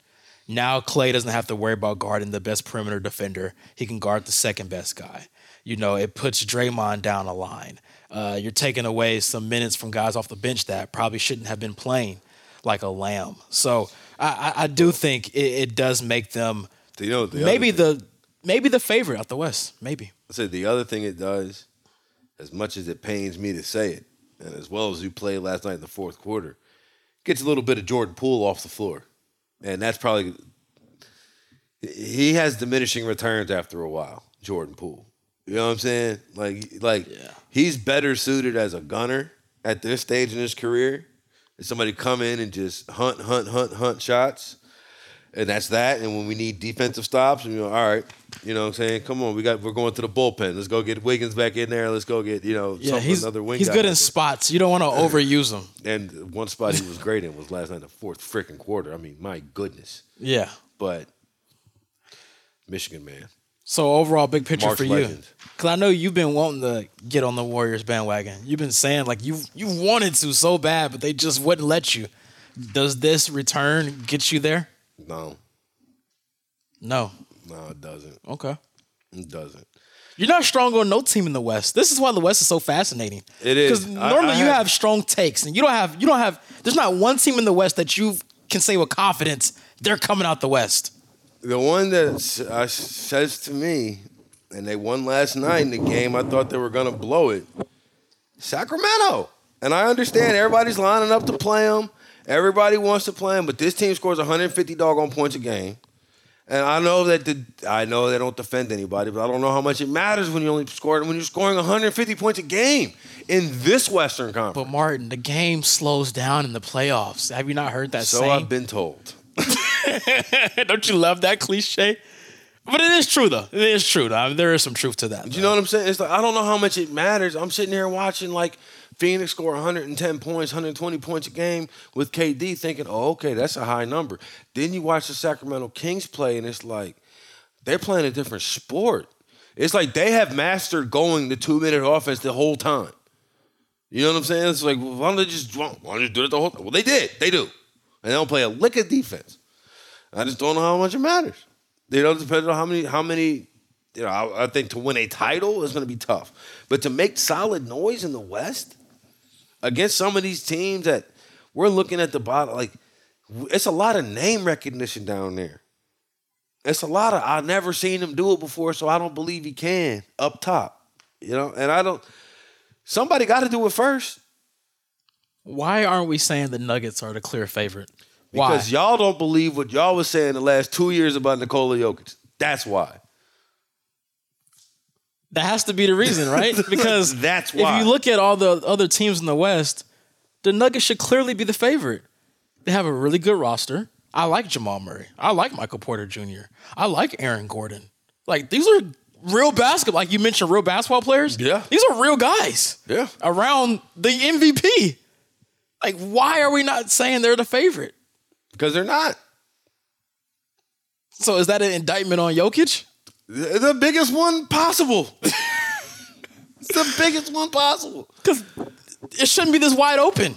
Now Clay doesn't have to worry about guarding the best perimeter defender. He can guard the second best guy. You know, it puts Draymond down a line. Uh, you're taking away some minutes from guys off the bench that probably shouldn't have been playing, like a Lamb. So I, I, I do think it, it does make them you know the maybe the maybe the favorite out the West. Maybe. I say the other thing it does, as much as it pains me to say it, and as well as you played last night in the fourth quarter, gets a little bit of Jordan Poole off the floor, and that's probably he has diminishing returns after a while. Jordan Poole, you know what I'm saying? Like, like Yeah. he's better suited as a gunner at this stage in his career. As somebody come in and just hunt, hunt, hunt, hunt shots and that's that. And when we need defensive stops, and you know, all right, you know what I'm saying? Come on, we got we're going to the bullpen. Let's go get Wiggins back in there. Let's go get, you know, Yeah, he's another wing he's good in spots. You don't want to overuse him. And one spot he was great in was last night, the fourth freaking quarter. I mean, my goodness. Yeah. But Michigan man. So overall, big picture Mark's for you, because I know you've been wanting to get on the Warriors bandwagon. You've been saying like you you wanted to so bad, but they just wouldn't let you. Does this return get you there? No, No. no, it doesn't. Okay. It doesn't. You're not strong on no team in the West. This is why the West is so fascinating. It is. because normally I you have- have strong takes, and you don't have you don't have. There's not one team in the West that you can say with confidence they're coming out the West. The one that uh, says to me, and they won last night in the game, I thought they were going to blow it. Sacramento. And I understand everybody's lining up to play them. Everybody wants to play them, but this team scores 150 doggone points a game. And I know that the, I know they don't defend anybody, but I don't know how much it matters when you only score when you're scoring 150 points a game in this Western Conference. But Martin, the game slows down in the playoffs. Have you not heard that so saying? I've been told. Don't you love that cliche? But it is true though. It is true. Though. I mean, there is some truth to that. Do you know what I'm saying? It's like I don't know how much it matters. I'm sitting here watching like Phoenix score 110 points, 120 points a game with KD, thinking, oh, okay, that's a high number. Then you watch the Sacramento Kings play, and it's like they're playing a different sport. It's like they have mastered going the two minute offense the whole time. You know what I'm saying? It's like, well, why don't they just why don't they do it the whole time? Well, they did. They do. And they don't play a lick of defense. I just don't know how much it matters. You know, depending on how many, how many, you know, I, I think to win a title is going to be tough. But to make solid noise in the West against some of these teams that we're looking at the bottom, like it's a lot of name recognition down there. It's a lot of I've never seen him do it before, so I don't believe he can up top. You know, and I don't. Somebody got to do it first Why aren't we saying the Nuggets are the clear favorite? Why? because y'all don't believe what y'all was saying the last two years about Nikola Jokic. That's why. That has to be the reason, right? Because That's why. If you look at all the other teams in the West, the Nuggets should clearly be the favorite. They have a really good roster. I like Jamal Murray. I like Michael Porter Jr. I like Aaron Gordon. Like these are real basketball. Like you mentioned, real basketball players. Yeah. these are real guys. Yeah. around the MVP. Like, why are we not saying they're the favorite? Because they're not. So is that an indictment on Jokic? The biggest one possible. it's the biggest one possible. Because it shouldn't be this wide open.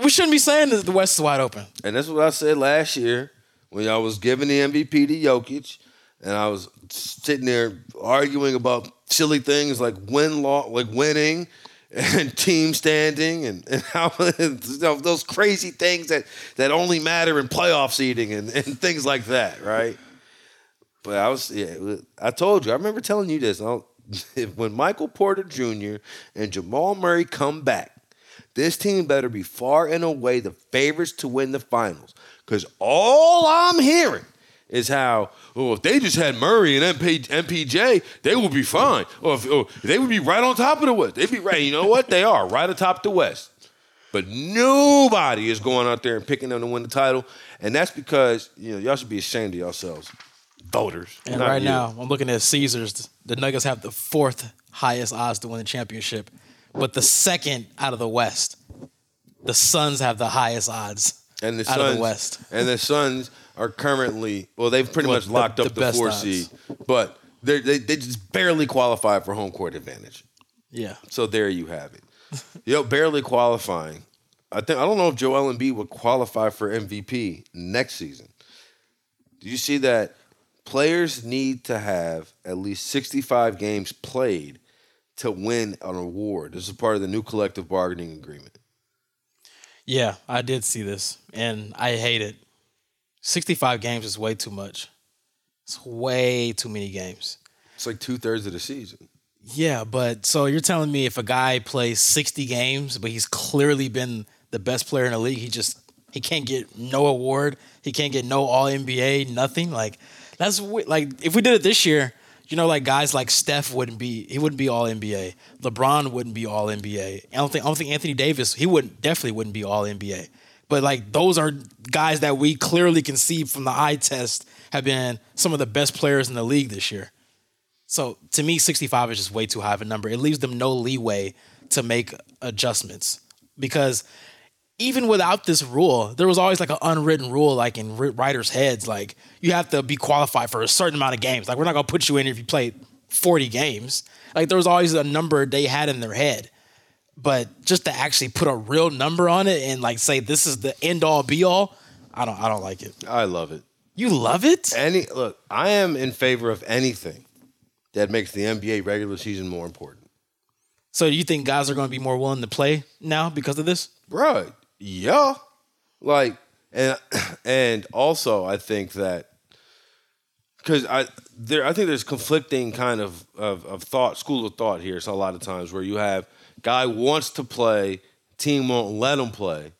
We shouldn't be saying that the West is wide open. And that's what I said last year when I was giving the MVP to Jokic, and I was sitting there arguing about silly things like win law, like winning and team standing, and, and how you know, those crazy things that that only matter in playoff seeding and, and things like that, right? But I was, yeah, I told you. I remember telling you this. When Michael Porter Jr. and Jamal Murray come back, this team better be far and away the favorites to win the finals. Because all I'm hearing is how, oh, if they just had Murray and MP, MPJ, they would be fine. Or if, oh, they would be right on top of the West. They'd be right. You know what? They are right atop the West. But nobody is going out there and picking them to win the title. And that's because, you know, y'all should be ashamed of yourselves, voters. And not right you. now, I'm looking at Caesars. The Nuggets have the fourth highest odds to win the championship, but the second out of the West. The Suns have the highest odds and the out Suns, of the West. and the Suns are currently well, they've pretty Well, much locked the up the, best four odds. seed, but they're, they they just barely qualify for home court advantage. Yeah. So there you have it. Yo, barely qualifying. I think I don't know if Joel Embiid would qualify for MVP next season. Do you see that? Players need to have at least 65 games played to win an award. This is part of the new collective bargaining agreement. Yeah, I did see this, and I hate it. 65 games is way too much. It's way too many games. It's like two thirds of the season. Yeah, but so you're telling me if a guy plays 60 games, but he's clearly been the best player in the league, he just he can't get no award, he can't get no All NBA, nothing. Like that's like if we did it this year, you know, like guys like Steph wouldn't be he wouldn't be All NBA, LeBron wouldn't be All NBA. I don't think I don't think Anthony Davis he wouldn't definitely wouldn't be All NBA. But like those are guys that we clearly can see from the eye test have been some of the best players in the league this year. So to me, 65 is just way too high of a number. It leaves them no leeway to make adjustments because even without this rule, there was always like an unwritten rule, like in writers' heads, like you have to be qualified for a certain amount of games. Like we're not gonna put you in if you play 40 games. Like there was always a number they had in their head. But just to actually put a real number on it and like say this is the end all be all, I don't I don't like it. I love it. You love it? Any look, I am in favor of anything that makes the NBA regular season more important. So you think guys are going to be more willing to play now because of this? Bruh, yeah. Like and and also I think that because I there I think there's conflicting kind of, of of thought, school of thought here. So a lot of times where you have guy wants to play, team won't let him play,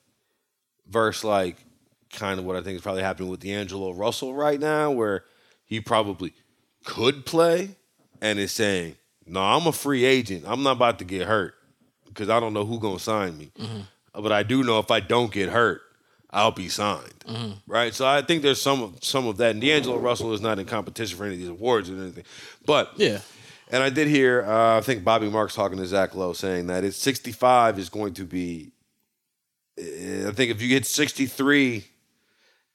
versus like kind of what I think is probably happening with D'Angelo Russell right now, where he probably could play and is saying, "No, I'm a free agent. I'm not about to get hurt because I don't know who's gonna sign me, mm-hmm. But I do know if I don't get hurt." I'll be signed, right? So I think there's some of some of that. And D'Angelo Russell is not in competition for any of these awards or anything, but Yeah. And I did hear, uh, I think Bobby Marks talking to Zach Lowe saying that it's 65 is going to be. I think if you get 63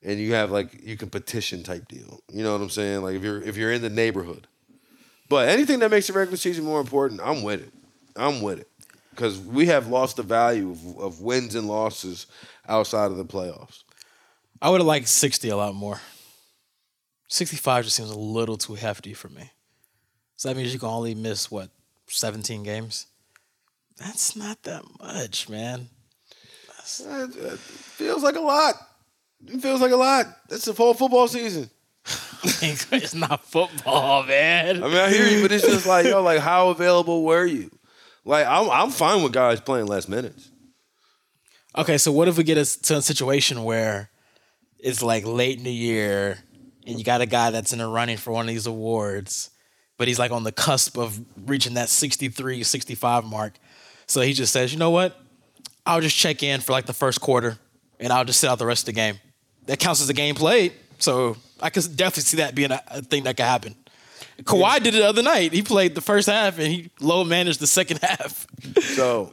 and you have like you can petition type deal. You know what I'm saying? Like if you're if you're in the neighborhood. But anything that makes the regular season more important, I'm with it. I'm with it. Because we have lost the value of, of wins and losses outside of the playoffs. I would have liked 60 a lot more. 65 just seems a little too hefty for me. So that means you can only miss, what, 17 games? That's not that much, man. That, it feels like a lot. It feels like a lot. That's the whole football season. it's not football, man. I mean, I hear you, but it's just like, yo, like, how available were you? Like, I'm, I'm fine with guys playing less minutes. Okay, so what if we get us to a situation where it's like late in the year and you got a guy that's in the running for one of these awards, but he's like on the cusp of reaching that 63, 65 mark. So he just says, you know what? I'll just check in for like the first quarter and I'll just sit out the rest of the game. That counts as a game played. So I could definitely see that being a, a thing that could happen. Kawhi did it the other night. He played the first half and he low managed the second half. So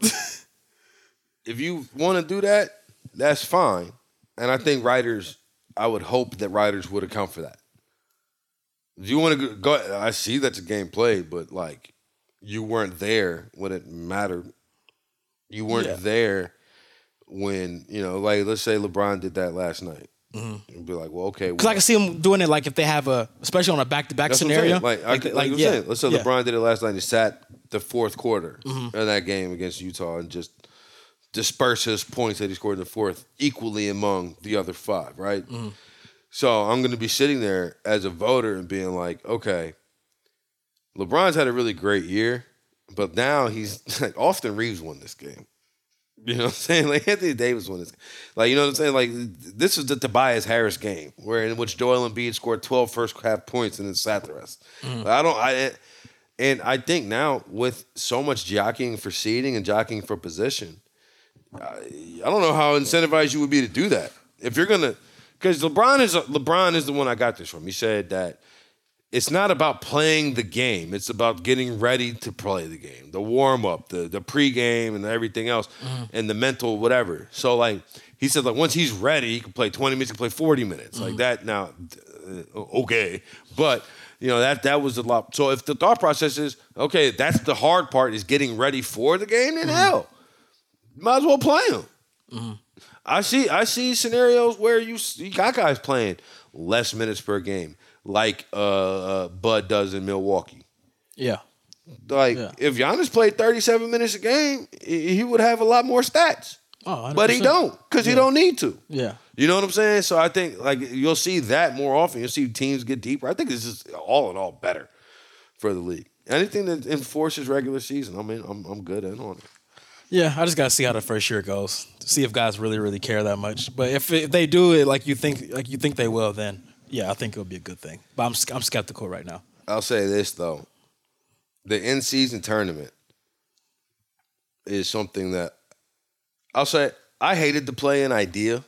if you want to do that, that's fine. And I think writers, I would hope that writers would account for that. If you want to go, I see that's a game play, but like you weren't there when it mattered. You weren't Yeah. there when you know, like let's say LeBron did that last night. Mm-hmm. And be like, well, okay, Because I can see them doing it like if they have a, especially on a back to back That's what I'm scenario. Like, I, like, like, yeah, saying, let's say yeah. Mm-hmm. LeBron did it last night. He sat the fourth quarter of that game against Utah and just disperse his points that he scored in the fourth equally among the other five, right? Mm-hmm. So I'm going to be sitting there as a voter and being like, okay, LeBron's had a really great year, but now he's like Austin Reaves won this game. You know what I'm saying? Like Anthony Davis won this. Like you know what I'm saying? Like this is the Tobias Harris game, where in which Joel Embiid scored 12 first half points and then sat the rest. Mm. Like, I don't. I and I think now with so much jockeying for seeding and jockeying for position, I, I don't know how incentivized you would be to do that. If you're gonna, because LeBron is LeBron is the one I got this from. He said that it's not about playing the game. It's about getting ready to play the game, the warm up, the the pregame, and everything else, mm-hmm. and the mental whatever. So like he said, like once he's ready, he can play twenty minutes, he can play forty minutes, like mm-hmm. that. Now, uh, okay, but you know that that was a lot. So if the thought process is okay, that's the hard part is getting ready for the game. Then mm-hmm. hell, might as well play him. I see I see scenarios where you you got guys playing less minutes per game, like uh, uh, Bud does in Milwaukee. Yeah. Like Yeah. if Giannis played 37 minutes a game, he would have a lot more stats. Oh, But he don't because he don't need to. Yeah. You know what I'm saying? So I think like you'll see that more often. You'll see teams get deeper. I think this is all in all better for the league. Anything that enforces regular season, I mean, I'm I'm good in on it. Yeah, I just gotta see how the first year goes. See if guys really, really care that much. But if, if they do it like you think, like you think they will, then yeah, I think it'll be a good thing. But I'm I'm skeptical right now. I'll say this though. The in season tournament is something that I'll say I hated the play in idea.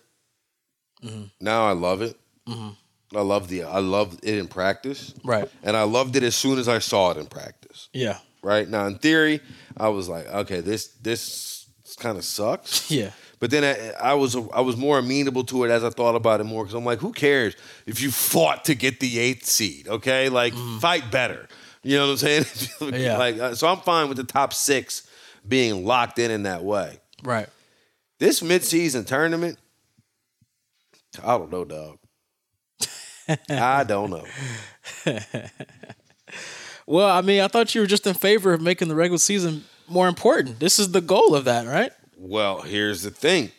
Mm-hmm. Now I love it. Mm-hmm. I love the I love it in practice. Right. And I loved it as soon as I saw it in practice. Yeah. Right? Now in theory, I was like, okay, this this kind of sucks. Yeah. But then I, I was I was more amenable to it as I thought about it more because I'm like, who cares if you fought to get the eighth seed? Okay, like fight better. You know what I'm saying? Yeah. Like uh, so, I'm fine with the top six being locked in in that way. Right. This midseason tournament, I don't know, dog. I don't know. Well, I mean, I thought you were just in favor of making the regular season more important. This is the goal of that, right? Well, here's the thing.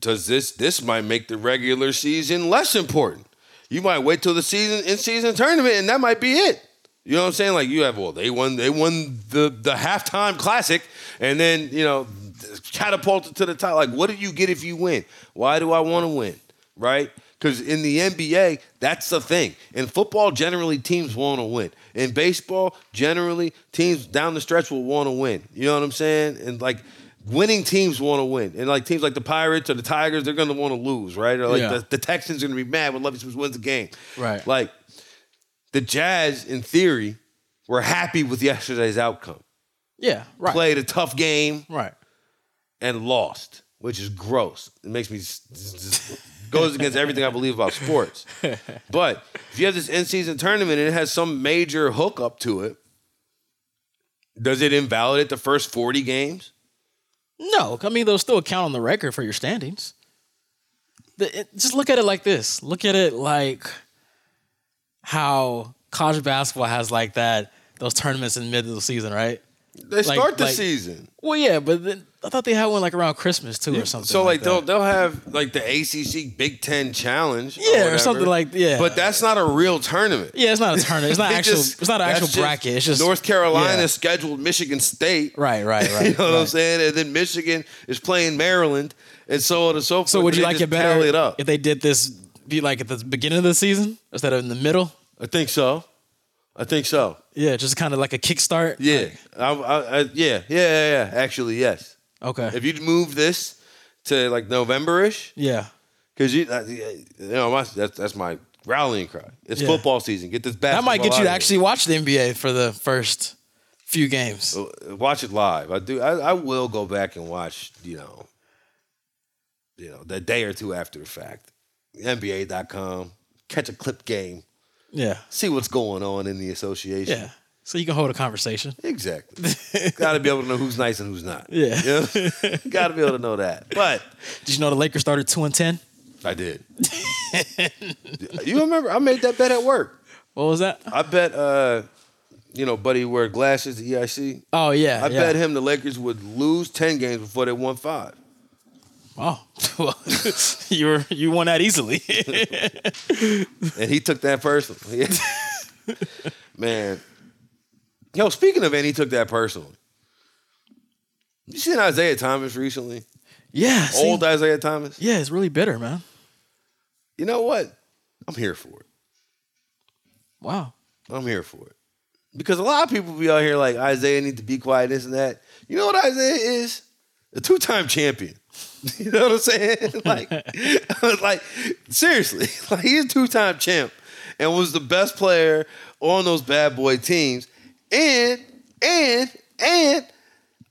Does this this might make the regular season less important? You might wait till the season in season tournament, and that might be it. You know what I'm saying? Like you have, well, they won, they won the the halftime classic, and then you know catapulted to the top. Like, what do you get if you win? Why do I want to win? Right? Because in the NBA, that's the thing. In football, generally teams want to win. In baseball, generally teams down the stretch will want to win. You know what I'm saying? And like winning teams want to win. And like teams like the Pirates or the Tigers, they're going to want to lose, right? Or like Yeah. the, the Texans are going to be mad when Lovie Smith wins the game. Right. Like the Jazz, in theory, were happy with yesterday's outcome. Yeah, right. Played a tough game Right. and lost, which is gross. It makes me goes against everything I believe about sports. But if you have this in-season tournament and it has some major hookup to it, does it invalidate the first 40 games? No, I mean they'll still count on the record for your standings. The, it, just look at it like this. Look at it like how college basketball has like that those tournaments in middle of the season, right? They Like- start the like- season. Well, yeah, but then, I thought they had one like around Christmas too, or something. So like, they'll that. they'll have like the ACC Big Ten Challenge, Yeah, or whatever. something like- yeah. But that's not a real tournament. yeah, it's not a tournament. It's not actual. just- it's not an actual bracket. It's just North Carolina yeah. scheduled Michigan State. Right, right, right. you know what I'm saying? And then Michigan is playing Maryland, and so on and so forth. So would you like it better It if they did this be like at the beginning of the season instead of in the middle? I think so. I think so. Yeah, just kind of like a kickstart. Yeah. I, I, I, yeah. Yeah. Yeah. Yeah. Actually, yes. Okay. If you move this to like November-ish, yeah. because you, uh, you know, my, that's that's my rallying cry. It's Yeah. football season. Get this back. That might get you to actually watch the NBA for the first few games. watch it live. I do. I, I will go back and watch. You know. You know, the day or two after the fact. NBA.com. Catch a clip game. Yeah. See what's going on in the association. Yeah. So you can hold a conversation. Exactly. Got to be able to know who's nice and who's not. Yeah. You know? Got to be able to know that. But Did you know the Lakers started two and ten? I did. you remember? I made that bet at work. What was that? I bet, uh, you know, Buddy wear glasses, the EIC. Oh yeah. I yeah. bet him the Lakers would lose 10 games before they won five. Oh, well, you were you won that easily. And he took that personally. Man. Yo, speaking of, and he took that personally. You seen Isiah Thomas recently? yeah. see? Old Isiah Thomas? Yeah, it's really bitter, man. You know what? I'm here for it. Wow. I'm here for it. Because a lot of people be out here like Isiah need to be quiet, this and that. You know what Isiah is? A two-time champion. You know what I'm saying? like, like seriously, like he's a two-time champ and was the best player on those bad boy teams. And and and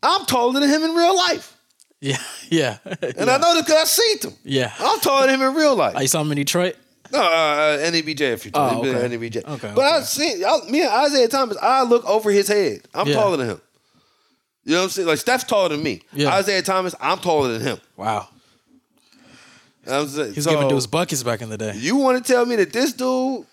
I'm taller than him in real life. Yeah. Yeah. And I know this because I seen him. yeah. I'm taller than him in real life. I saw him in Detroit? No, uh, NEBJ a few times. Oh, okay. NEBJ. Okay, But I okay. see I, me and Isiah Thomas, I look over his head. I'm Yeah. taller than him. You know what I'm saying? Like Steph's taller than me. Yeah. Isiah Thomas, I'm taller than him. Wow. You know what I'm saying, He's so, giving dudes buckets back in the day. You want to tell me that this dude,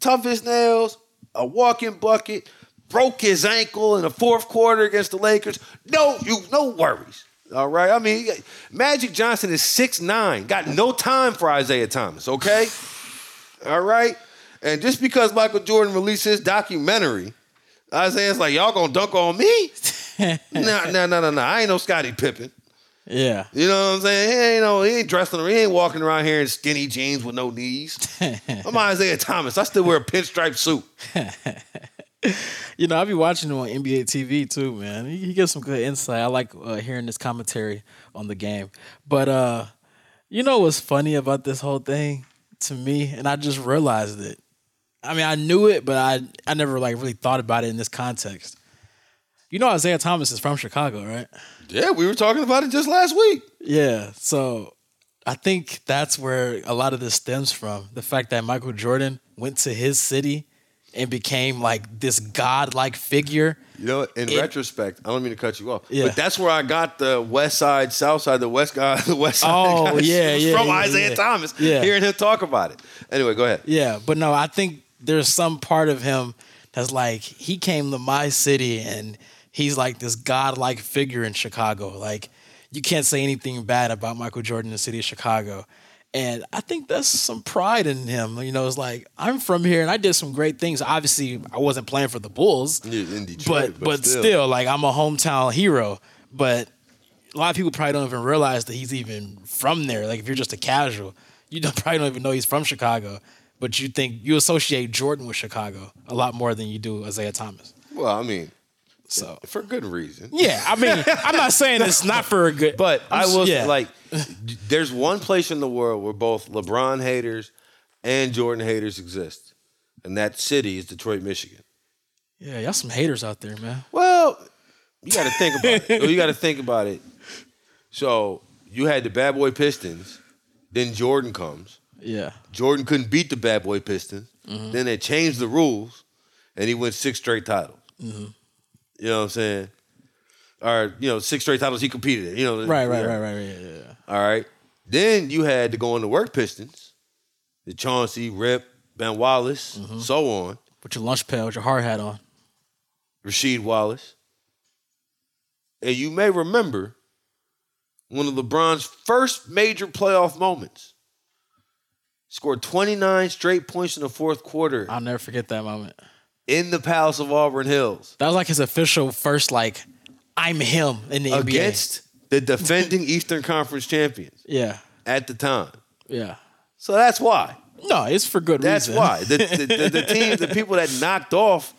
tough as nails, a walking bucket, broke his ankle in the fourth quarter against the Lakers? No, you no worries. All right. I mean, Magic Johnson is six nine. Got no time for Isiah Thomas. Okay. All right. And just because Michael Jordan released his documentary, Isiah's like, y'all gonna dunk on me? no, no, no, no, no. I ain't no Scottie Pippen. Yeah. You know what I'm saying? He ain't no, he ain't dressing, he ain't walking around here in skinny jeans with no knees. I'm Isiah Thomas. I still wear a pinstripe suit. You know, I be watching him on NBA TV too, man. He, he gives some good insight. I like uh, hearing this commentary on the game. But uh, you know what's funny about this whole thing to me, and I just realized it. I mean, I knew it, but I I never like really thought about it in this context. You know, Isiah Thomas is from Chicago, right? Yeah, we were talking about it just last week. Yeah. So I think that's where a lot of this stems from. The fact that Michael Jordan went to his city and became like this godlike figure. You know, in It- retrospect, I don't mean to cut you off, Yeah. but that's where I got the West Side, South Side, the West guy, the West Side. Oh, yeah, yeah, from yeah, Isiah yeah. Thomas. Yeah. hearing him talk about it. Anyway, go ahead. Yeah, but no, I think there's some part of him that's like he came to my city and he's like this godlike figure in Chicago. Like you can't say anything bad about Michael Jordan in the city of Chicago. And I think that's some pride in him. You know, it's like I'm from here and I did some great things. Obviously, I wasn't playing for the Bulls, Detroit, but but, still. like I'm a hometown hero. But a lot of people probably don't even realize that he's even from there. Like if you're just a casual, you don't probably don't even know he's from Chicago. But you think you associate Jordan with Chicago a lot more than you do Isiah Thomas. Well, I mean, So for good reason. yeah, I mean, I'm not saying it's not for a good, But I'm I s- will yeah. like, there's one place in the world where both LeBron haters and Jordan haters exist, and that city is Detroit, Michigan. Yeah, y'all some haters out there, man. Well, you got to think about it. You got to think about it. So you had the Bad Boy Pistons, then Jordan comes. Yeah. Jordan couldn't beat the Bad Boy Pistons. Mm-hmm. Then they changed the rules, and he went six straight titles. Mm-hmm. You know what I'm saying? Or you know, six straight titles he competed in. You know, Right, right, right, right, right. Yeah, yeah. All right. Then you had to go on the work Pistons, the Chauncey, Rip, Ben Wallace, mm-hmm. so on, With your lunch pail, with your hard hat on. Rasheed Wallace. And you may remember one of LeBron's first major playoff moments. Scored 29 straight points in the fourth quarter I'll never forget that moment. In the Palace of Auburn Hills That was like his official first, like, I'm him in the NBA. against the defending Eastern Conference champions Yeah, at the time. yeah. So that's why. No, it's for good That's reason. why the the, the, the team, the people that knocked off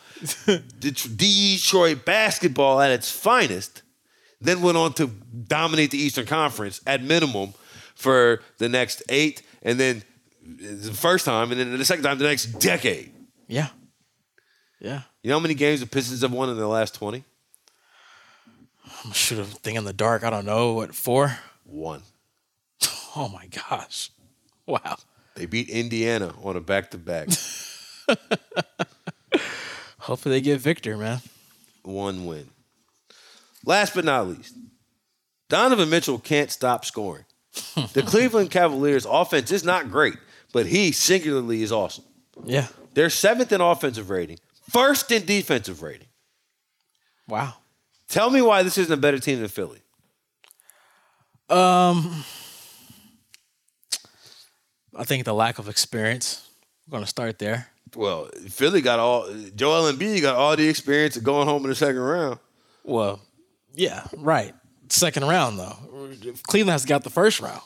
Det- Detroit basketball at its finest, then went on to dominate the Eastern Conference at minimum for the next eight, and then uh, the first time, and then the second time the next decade. Yeah. Yeah. You know how many games the Pistons have won in the last twenty? I'm shoot a thing in the dark. I don't know. What, four? One. Oh my gosh. Wow. They beat Indiana on a back-to-back. Hopefully they get Victor, man. one win. Last but not least, Donovan Mitchell can't stop scoring. The Cleveland Cavaliers offense is not great, but he singularly is awesome. Yeah. They're seventh in offensive rating, first in defensive rating. Wow. Tell me why this isn't a better team than Philly. Um, I think the lack of experience. We're gonna start there. Well, Philly got all Joel Embiid got all the experience of going home in the second round. Well, yeah, right. Second round though. Cleveland has got the first round.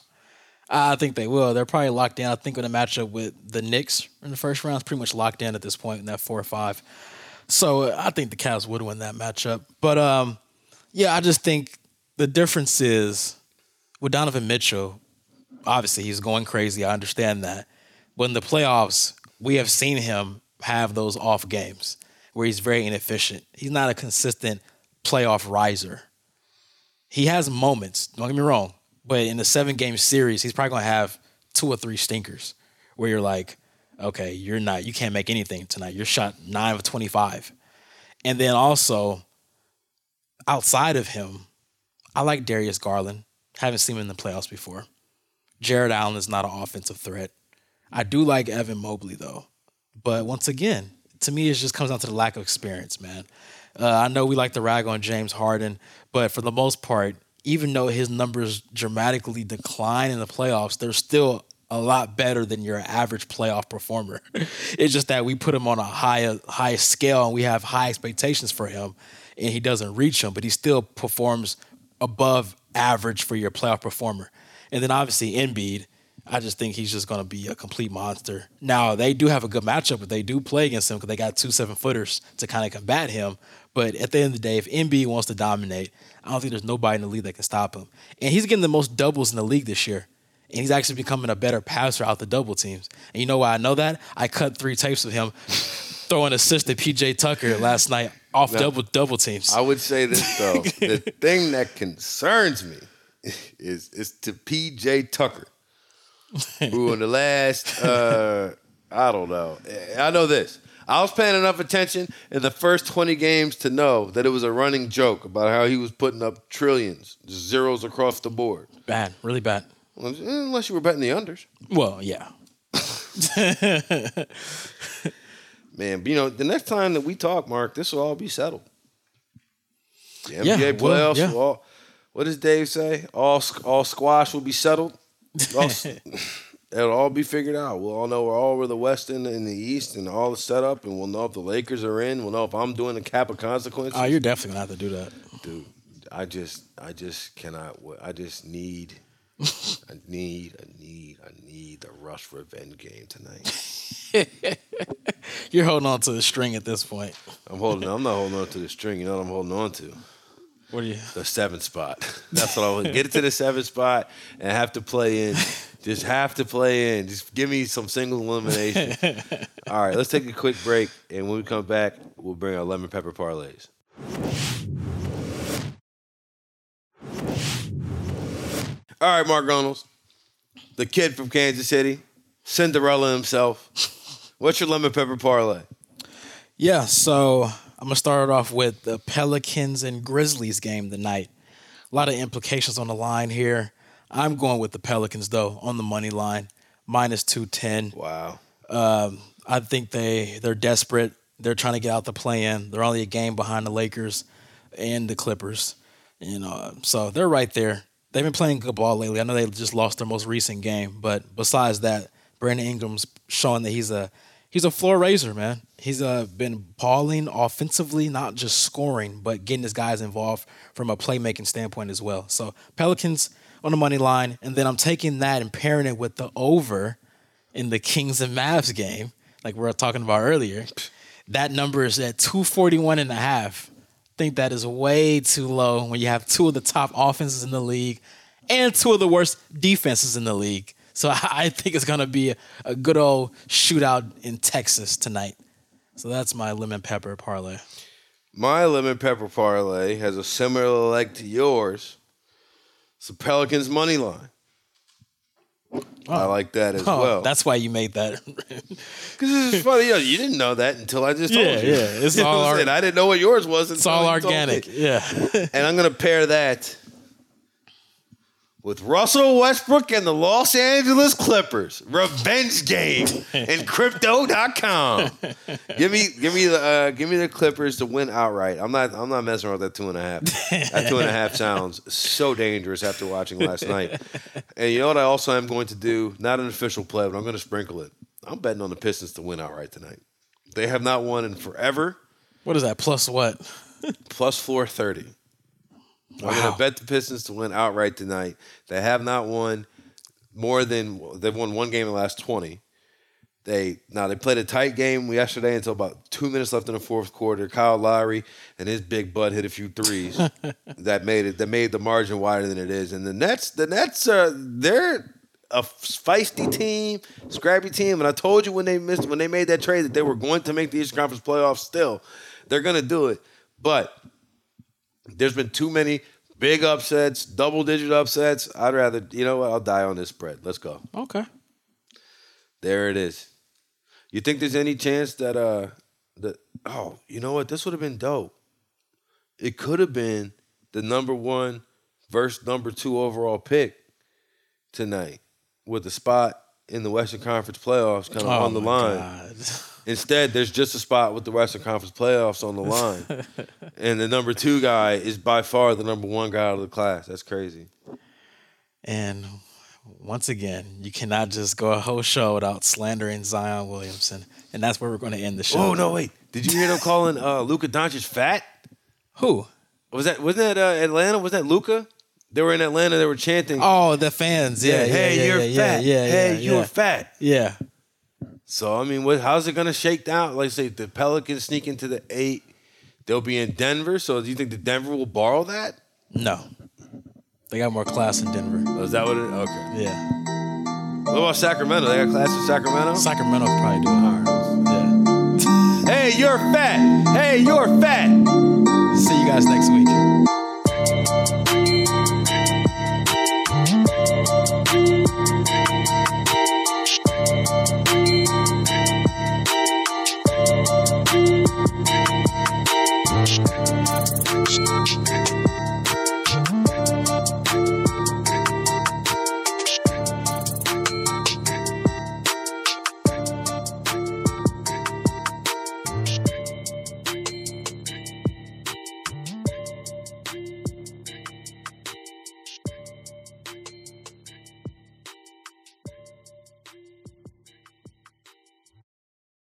I think they will. They're probably locked down. I think with a matchup with the Knicks in the first round is pretty much locked in at this point in that four or five. So I think the Cavs would win that matchup. But um, yeah, I just think the difference is with Donovan Mitchell. Obviously, he's going crazy. I understand that. But in the playoffs, we have seen him have those off games where he's very inefficient. He's not a consistent playoff riser. He has moments, don't get me wrong, but in a seven game series, he's probably gonna have two or three stinkers where you're like, okay, you're not, you can't make anything tonight. You're shot nine of 25. And then also, outside of him, I like Darius Garland. Haven't seen him in the playoffs before. Jarrett Allen is not an offensive threat. I do like Evan Mobley though. But once again, to me, it just comes down to the lack of experience, man. Uh, I know we like to rag on James Harden, but for the most part, even though his numbers dramatically decline in the playoffs, they're still a lot better than your average playoff performer. it's just that we put him on a high high scale and we have high expectations for him, and he doesn't reach them, but he still performs above average for your playoff performer. And then obviously Embiid, I just think he's just going to be a complete monster. Now they do have a good matchup, but they do play against him because they got two seven footers to kind of combat him. But at the end of the day, if Embiid wants to dominate, I don't think there's nobody in the league that can stop him. And he's getting the most doubles in the league this year. And he's actually becoming a better passer out the double teams. And you know why I know that? I cut three tapes of him throwing assist to PJ Tucker last night off double double teams. I would say this though: the thing that concerns me is is to PJ Tucker, who in the last uh, I don't know. I know this. I was paying enough attention in the first 20 games to know that it was a running joke about how he was putting up trillions, zeros across the board. bad, really bad. Unless you were betting the unders. Well, yeah. Man, but you know, the next time that we talk, Mark, this will all be settled. The NBA Yeah, playoffs yeah. will all. What does Dave say? All all squash will be settled. All it'll all be figured out. We'll all know we're all over the West and in the East, and all the setup, and we'll know if the Lakers are in. We'll know if I'm doing the cap of consequences. Oh, you're definitely gonna have to do that. Dude, I just, I just cannot. I just need, I need, I need, I need the Russ revenge game tonight. You're holding on to the string at this point. I'm holding. I'm not holding on to the string. You know what I'm holding on to? What are you? The seventh spot. That's what I want. Get it to the seventh spot and have to play in. Just have to play in. Just give me some single elimination. All right, let's take a quick break, and when we come back, we'll bring our lemon pepper parlays. All right, Mark Reynolds, the kid from Kansas City, Cinderella himself. What's your lemon pepper parlay? Yeah, so I'm gonna start off with the Pelicans and Grizzlies game tonight. A lot of implications on the line here. I'm going with the Pelicans though on the money line, minus two ten. Wow. Um, I think they they're desperate. They're trying to get out the play in. They're only a game behind the Lakers and the Clippers. You uh, know, so they're right there. They've been playing good ball lately. I know they just lost their most recent game, but besides that, Brandon Ingram's showing that he's a he's a floor raiser, man. He's uh, been balling offensively, not just scoring, but getting his guys involved from a playmaking standpoint as well. So Pelicans on the money line, and then I'm taking that and pairing it with the over in the Kings and Mavs game, like we were talking about earlier. That number is at 241 and a half. I think that is way too low when you have two of the top offenses in the league and two of the worst defenses in the league. So I think it's going to be a good old shootout in Texas tonight. So that's my lemon pepper parlay. My lemon pepper parlay has a similar leg to yours. It's the Pelicans money line. I oh. like that as Oh, well. that's why you made that. Because it's is funny. Yo, you didn't know that until I just told Yeah, you. yeah, it's all what I'm our- saying? I didn't know what yours was. it's all organic. Yeah. And I'm going to pair that with Russell Westbrook and the Los Angeles Clippers revenge game in crypto.com. give me give me the uh, give me the Clippers to win outright. I'm not I'm not messing around with that two and a half. that two and a half sounds so dangerous after watching last night. And you know what I also am going to do? Not an official play, but I'm going to sprinkle it. I'm betting on the Pistons to win outright tonight. They have not won in forever. what is that? Plus what? Plus 430. I'm Wow. I'm going to bet the Pistons to win outright tonight. They have not won more than they've won one game in the last 20. They now they played a tight game yesterday until about two minutes left in the fourth quarter. Kyle Lowry and his big butt hit a few threes that made it that made the margin wider than it is. And the Nets, the Nets, uh, they're a feisty team, scrappy team. And I told you when they missed when they made that trade that they were going to make the Eastern Conference playoffs. Still, they're going to do it, but there's been too many big upsets, double digit upsets. I'd rather, you know what? I'll die on this spread. Let's go. Okay. There it is. You think there's any chance that uh that oh, you know what? This would have been dope. It could have been the number one versus number two overall pick tonight with the spot in the Western Conference playoffs kind of Oh on the my line. God. Instead, there's just a spot with the Western Conference playoffs on the line. and the number two guy is by far the number one guy out of the class. That's crazy. And once again, you cannot just go a whole show without slandering Zion Williamson. And that's where we're going to end the show. Oh no, wait. Did you hear them calling uh Luka Doncic fat? Who? Was that wasn't that uh, Atlanta? Was that Luka? They were in Atlanta. They were chanting, Oh, the fans. Yeah. yeah hey, yeah, you're yeah, fat. Yeah. Yeah. hey, yeah, you're yeah. fat." Yeah. So I mean, what, how's it gonna shake down? Like, say the Pelicans sneak into the eight, they'll be in Denver. So do you think the Denver will borrow that? No. They got more class in Denver. Oh, is that what it? Okay. Yeah. What about Sacramento? They got class in Sacramento. Sacramento probably do it. Yeah. Hey, you're fat. Hey, you're fat. See you guys next week.